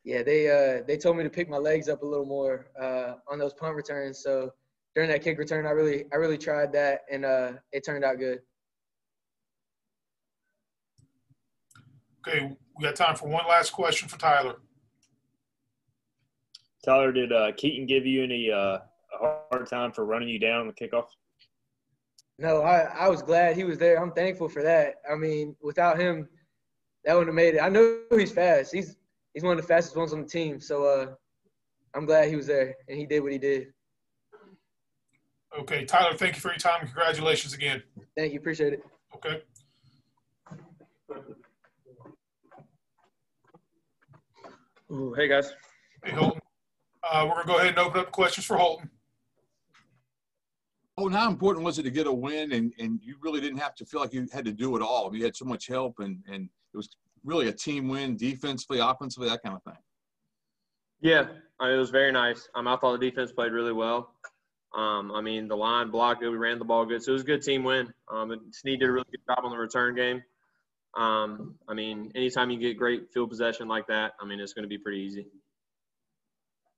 Yeah, they uh, they told me to pick my legs up a little more uh, on those punt returns. So during that kick return, I really I really tried that, and uh, it turned out good. Okay, we got time for one last question for Tyler. Tyler, did uh, Keaton give you any uh, hard time for running you down on the kickoff? No, I, I was glad he was there. I'm thankful for that. I mean, without him, that wouldn't have made it. I know he's fast. He's he's one of the fastest ones on the team. So uh, I'm glad he was there and he did what he did. Okay, Tyler, thank you for your time and congratulations again. Thank you. Appreciate it. Okay. Ooh, hey guys. Hey Holton. Uh, we're gonna go ahead and open up questions for Holton. Oh, and how important was it to get a win and, and you really didn't have to feel like you had to do it all? You had so much help and, and it was really a team win defensively, offensively, that kind of thing. Yeah, I mean, it was very nice. Um, I thought the defense played really well. Um, I mean, the line blocked it. We ran the ball good. So it was a good team win. Um, and Snead did a really good job on the return game. Um, I mean, anytime you get great field possession like that, I mean, it's going to be pretty easy.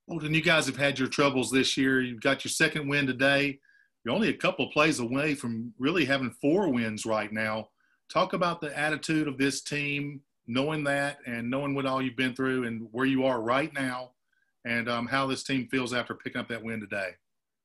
Holton, you guys have had your troubles this year. You've got your second win today. You're only a couple of plays away from really having four wins right now. Talk about the attitude of this team, knowing that and knowing what all you've been through and where you are right now, and um, how this team feels after picking up that win today.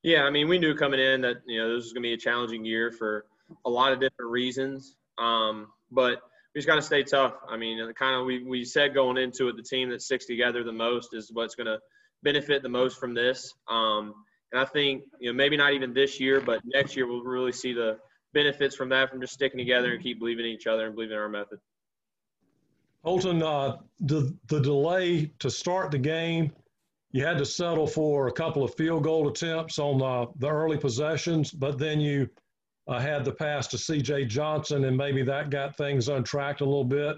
Yeah, I mean, we knew coming in that you know this was going to be a challenging year for a lot of different reasons, um, but we just got to stay tough. I mean, kind of we we said going into it, the team that sticks together the most is what's going to benefit the most from this. Um, and I think you know maybe not even this year, but next year we'll really see the benefits from that from just sticking together and keep believing in each other and believing in our method. Holton, uh, the, the delay to start the game, you had to settle for a couple of field goal attempts on uh, the early possessions, but then you uh, had the pass to C.J. Johnson, and maybe that got things untracked a little bit.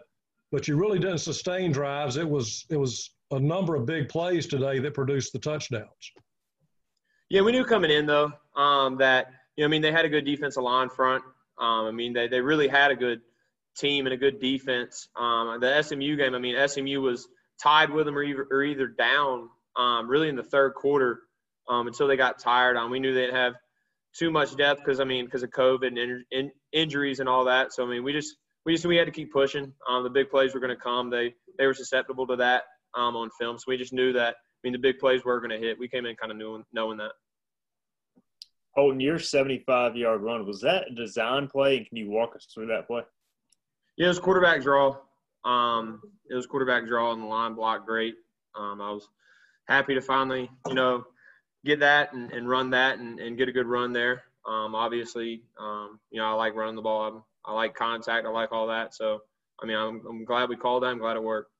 But you really didn't sustain drives. It was it was a number of big plays today that produced the touchdowns. Yeah, we knew coming in though um, that you know I mean they had a good defensive line front. Um, I mean they they really had a good team and a good defense. Um, the SMU game, I mean SMU was tied with them or either, or either down um, really in the third quarter um, until they got tired. Um, we knew they'd have too much depth because I mean because of COVID and in, in, injuries and all that. So I mean we just we just we had to keep pushing. Um, the big plays were going to come. They they were susceptible to that um, on film. So we just knew that. I mean the big plays were going to hit. We came in kind of knowing knowing that. Holton, your 75 yard run, was that a design play? And can you walk us through that play? Yeah, it was quarterback draw. Um, it was quarterback draw and the line block great. Um, I was happy to finally, you know, get that and, and run that and, and get a good run there. Um, obviously, um, you know, I like running the ball. I, I like contact. I like all that. So, I mean, I'm, I'm glad we called that. I'm glad it worked.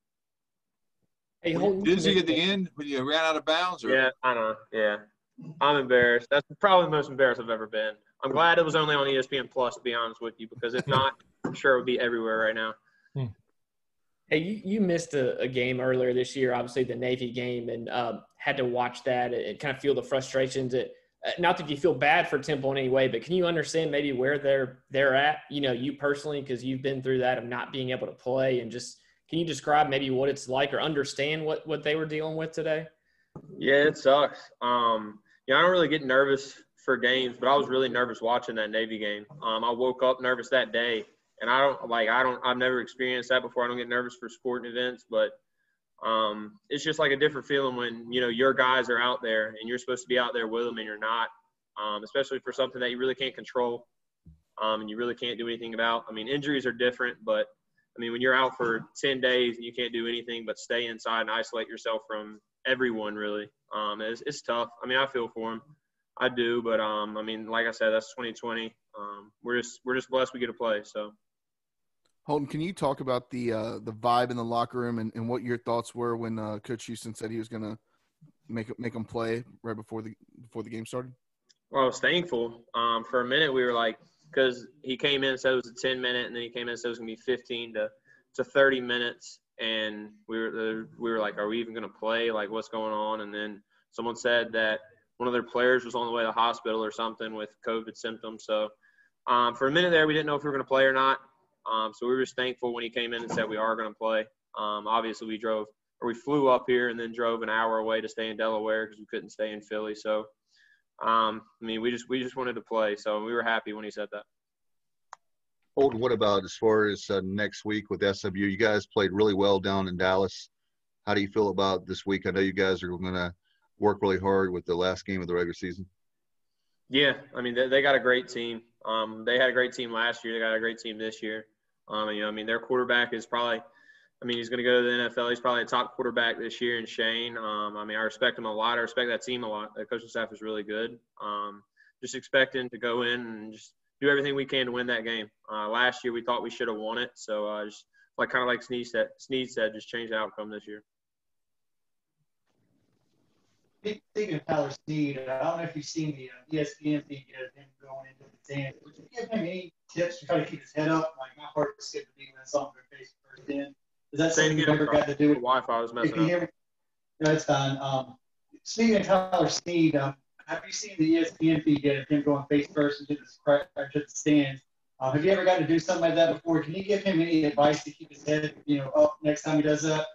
Hey, Holton, dizzy at the end when you ran out of bounds? Or? Yeah, I don't know. Yeah, I'm embarrassed. That's probably the most embarrassed I've ever been. I'm glad it was only on ESPN Plus, to be honest with you, because if not, I'm sure it would be everywhere right now. Hey, you, you missed a, a, game earlier this year, obviously the Navy game, and uh, had to watch that and kind of feel the frustrations. That, uh, not that you feel bad for Temple in any way, but can you understand maybe where they're they're at? You know, you personally, because you've been through that of not being able to play, and just can you describe maybe what it's like or understand what what they were dealing with today? Yeah, it sucks. Um, you know, I don't really get nervous for games, but I was really nervous watching that Navy game. Um, I woke up nervous that day and I don't like I don't I've never experienced that before. I don't get nervous for sporting events, but um, it's just like a different feeling when you know your guys are out there and you're supposed to be out there with them and you're not, um, especially for something that you really can't control um, and you really can't do anything about. I mean, injuries are different, but I mean when you're out for 10 days and you can't do anything but stay inside and isolate yourself from everyone, really, um, it's, it's tough. I mean, I feel for them. I do, but um, I mean, like I said, that's 2020. Um, we're just we're just blessed we get to play. So. Holton, can you talk about the uh, the vibe in the locker room and, and what your thoughts were when uh, Coach Houston said he was going to make make them play right before the before the game started? Well, I was thankful. Um, for a minute, we were like, because he came in and said it was a 10 minute, and then he came in and said it was going to be 15 to, to 30 minutes, and we were we were like, are we even going to play? Like, what's going on? And then someone said that one of their players was on the way to the hospital or something with COVID symptoms. So um, for a minute there, we didn't know if we were going to play or not. Um, so we were just thankful when he came in and said we are going to play. Um, obviously, we drove or we flew up here and then drove an hour away to stay in Delaware because we couldn't stay in Philly. So, um, I mean, we just we just wanted to play, so we were happy when he said that. Holton, what about as far as uh, next week with SMU? You guys played really well down in Dallas. How do you feel about this week? I know you guys are going to work really hard with the last game of the regular season. Yeah, I mean they, they got a great team. Um, they had a great team last year. They got a great team this year. Um, you know, I mean their quarterback is probably, I mean he's going to go to the NFL. He's probably a top quarterback this year in Shane. Um, I mean I respect him a lot. I respect that team a lot. The coaching staff is really good. Um, just expecting to go in and just do everything we can to win that game. Uh, last year we thought we should have won it, so uh, just like kind of like Snead said, Snead said, just change the outcome this year. Speaking of Tyler Snead, I don't know if you've seen the uh, ESPN feed of him going into the stands. Would you give him any tips to try to keep his head up? Like, not hard to skip the beat when it's on their face first in. Is that Say something you've ever got to do? The Wi-Fi was messing you up. me, no, it's fine. Um, speaking of Tyler Snead, um, have you seen the ESPN feed yet of him going face first into the, or the stands? Uh, have you ever got to do something like that before? Can you give him any advice to keep his head, you know, up next time he does that?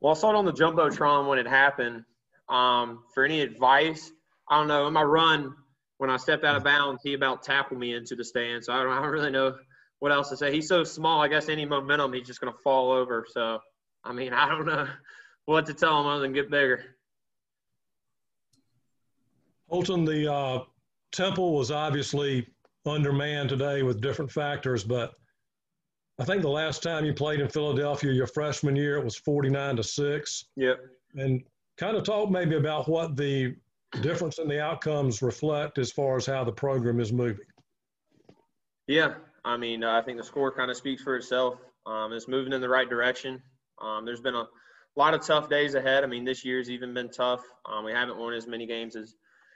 Well, I saw it on the jumbotron when it happened. Um, for any advice, I don't know. In my run, when I stepped out of bounds, he about tackled me into the stand. So I don't, I don't really know what else to say. He's so small. I guess any momentum, he's just going to fall over. So, I mean, I don't know *laughs* what to tell him other than get bigger. Holton, the uh, Temple was obviously undermanned today with different factors, but I think the last time you played in Philadelphia, your freshman year, it was 49 to 6. Yep. And kind of talk maybe about what the difference in the outcomes reflect as far as how the program is moving. Yeah, I mean, uh, I think the score kind of speaks for itself. Um, it's moving in the right direction. Um, there's been a lot of tough days ahead. I mean, this year's even been tough. Um, we haven't won as many games as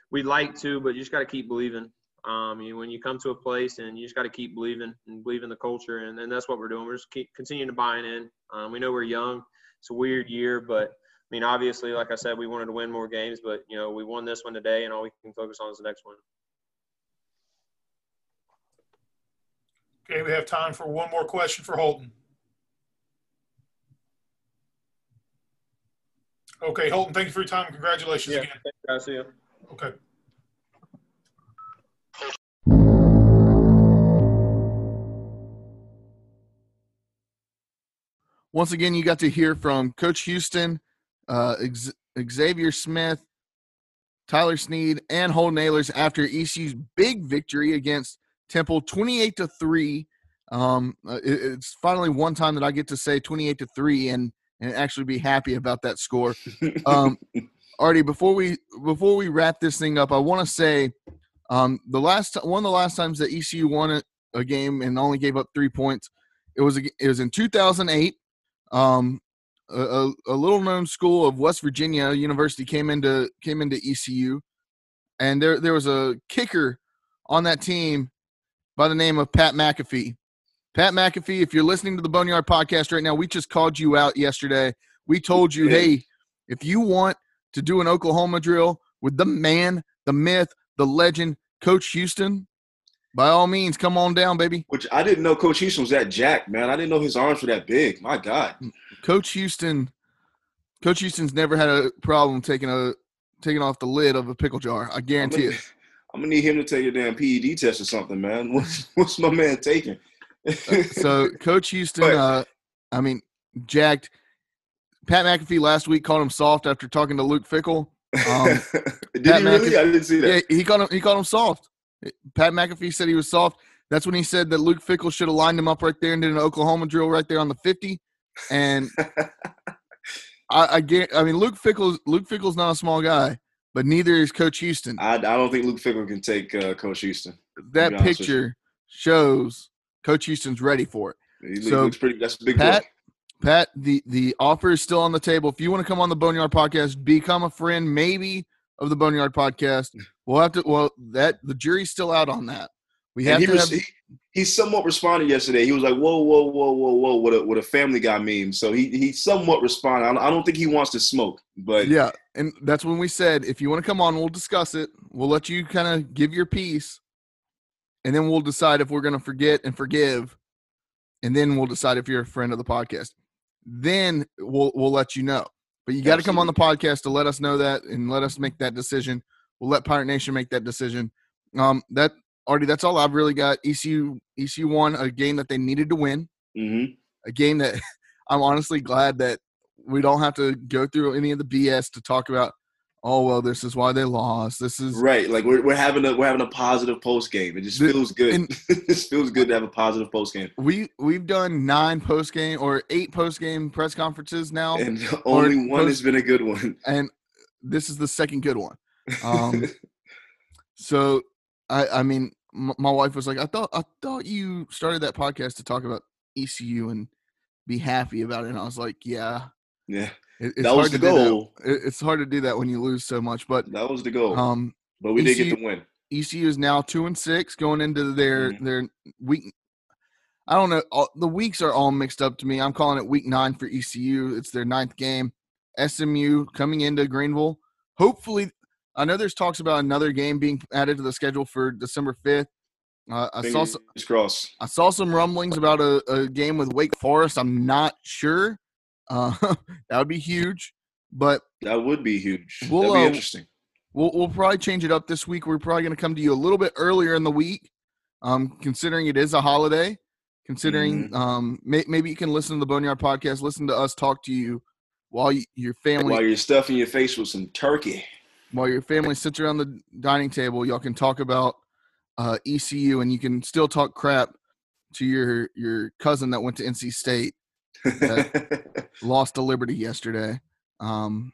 we'd like to, but you just got to keep believing. Um, you, when you come to a place and you just got to keep believing and believe in the culture, and, and that's what we're doing. We're just keep continuing to buy in. Um, we know we're young. It's a weird year, but I mean, obviously, like I said, we wanted to win more games, but you know, we won this one today, and all we can focus on is the next one. Okay, we have time for one more question for Holton. Okay, Holton, thank you for your time. Congratulations Yeah, again. thanks, guys. See you. Okay. Once again, you got to hear from Coach Houston, uh, Ex- Xavier Smith, Tyler Snead, and Holton Ahlers after ECU's big victory against Temple, twenty-eight to three. Um, uh, it's finally one time that I get to say twenty-eight to three and and actually be happy about that score. Um, *laughs* Artie, before we before we wrap this thing up, I want to say um, the last one of the last times that ECU won a, a game and only gave up three points, it was it was in 2008. Um, a, a, a little known school of West Virginia University came into came into ECU, and there there was a kicker on that team by the name of Pat McAfee. Pat McAfee, if you're listening to the Boneyard podcast right now, we just called you out yesterday. We told you, hey, if you want to do an Oklahoma drill with the man, the myth, the legend, Coach Houston, by all means, come on down, baby. Which I didn't know Coach Houston was that jack, man. I didn't know his arms were that big. My God. Mm. Coach Houston, Coach Houston's never had a problem taking a taking off the lid of a pickle jar. I guarantee it. *laughs* I'm gonna need him to take a damn PED test or something, man. *laughs* What's, what's my man taking? so *laughs* Coach Houston, uh, I mean, jacked. Pat McAfee last week called him soft after talking to Luke Fickell. Um, *laughs* Did he really? I didn't see that. Yeah, he called him. He called him soft. Pat McAfee said he was soft. That's when he said that Luke Fickell should have lined him up right there and did an Oklahoma drill right there on the fifty. And I, I get. I mean, Luke Fickell's Luke Fickell's not a small guy, but neither is Coach Houston. I, I don't think Luke Fickell can take uh, Coach Houston. that be honest with you. picture shows Coach Houston's ready for it. He so looks pretty. That's a big Pat, boy. Pat, the the offer is still on the table. If you want to come on the Boneyard podcast, become a friend, maybe of the Boneyard podcast. *laughs* We'll have to. Well, that the jury's still out on that. We have to res- have. he, he somewhat responded yesterday. He was like, "Whoa, whoa, whoa, whoa, whoa!" With a with a Family Guy meme. So he he somewhat responded. I don't, I don't think he wants to smoke, but yeah, and that's when we said if you want to come on, we'll discuss it. We'll let you kind of give your piece, and then we'll decide if we're going to forget and forgive, and then we'll decide if you're a friend of the podcast. Then we'll we'll let you know. But you got to come on the podcast to let us know that and let us make that decision. We'll let Pirate Nation make that decision. Um, that already that's all I've really got. ECU ECU won a game that they needed to win. Mm-hmm. A game that *laughs* I'm honestly glad that we don't have to go through any of the BS to talk about. Oh well, this is why they lost. This is Right, like we're, we're having a we're having a positive post game. It just feels good. *laughs* it feels good to have a positive post game. we we've done nine post game or eight post game press conferences now, And *laughs* only one post- has been a good one. and this is the second good one. Um, so I I mean, m- my wife was like, I thought I thought you started that podcast to talk about ECU and be happy about it, and I was like, yeah, Yeah. it- it's That hard was to the do that. goal. It- It's hard to do that when you lose so much, but That was the goal. um, but we did get the win. ECU is now two and six going into their Mm-hmm. their week. I don't know. All, the weeks are all mixed up to me. I'm calling it week nine for ECU. It's their ninth game. SMU coming into Greenville. Hopefully, I know there's talks about another game being added to the schedule for December 5th. Uh, I saw some, crossed. I saw some rumblings about a, a game with Wake Forest. I'm not sure. Uh, *laughs* that would be huge, but That would be huge. We'll, That'd be uh, interesting. We'll we'll probably change it up this week. We're probably going to come to you a little bit earlier in the week, um, considering it is a holiday. Considering Mm-hmm. um, may, maybe you can listen to the Boneyard podcast, listen to us talk to you while you, your family While you're stuffing your face with some turkey. While your family sits around the dining table. Y'all can talk about uh, ECU, and you can still talk crap to your your cousin that went to NC State that *laughs* lost to Liberty yesterday. Um,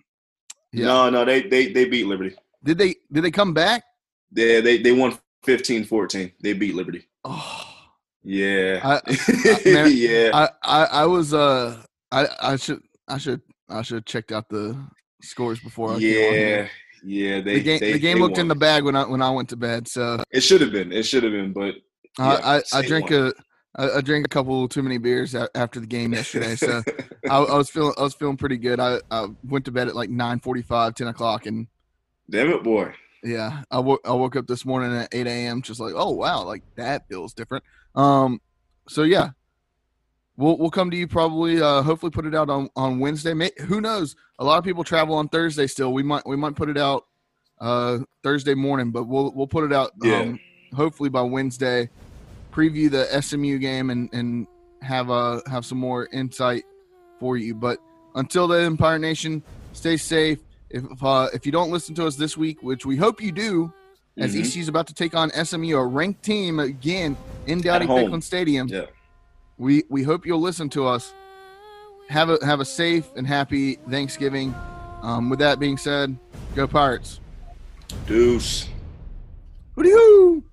yeah. No, no, they they they beat Liberty. Did they did they come back? Yeah, they they won 15-14. They beat Liberty. Oh. Yeah. I, *laughs* I- man, yeah. I, I, I was uh I, I should I should I should have checked out the scores before I yeah. Yeah, they the game they, the game looked in the bag when I when I went to bed. So It should have been. It should have been, but I yeah, I, I drank won. a I, I drank a couple too many beers after the game yesterday. So *laughs* I, I was feeling I was feeling pretty good. I, I went to bed at like 9:45, 10 o'clock, and Damn it, boy. yeah, I woke I woke up this morning at 8 a.m. just like oh wow, like that feels different. Um, so yeah, we'll we'll come to you probably. Uh, hopefully put it out on on Wednesday. May, who knows? A lot of people travel on Thursday still. We might we might put it out uh Thursday morning, but we'll we'll put it out Yeah. um, hopefully by Wednesday. Preview the SMU game and and have uh have some more insight for you. But until then, Empire Nation, stay safe. If uh, if you don't listen to us this week, which we hope you do, as Mhm. ECU is about to take on SMU, a ranked team again in Dowdy home. Ficklen Stadium. Yeah. We we hope you'll listen to us. Have a have a safe and happy Thanksgiving. Um, with that being said, go Pirates. Deuce. Hoo-dee-hoo!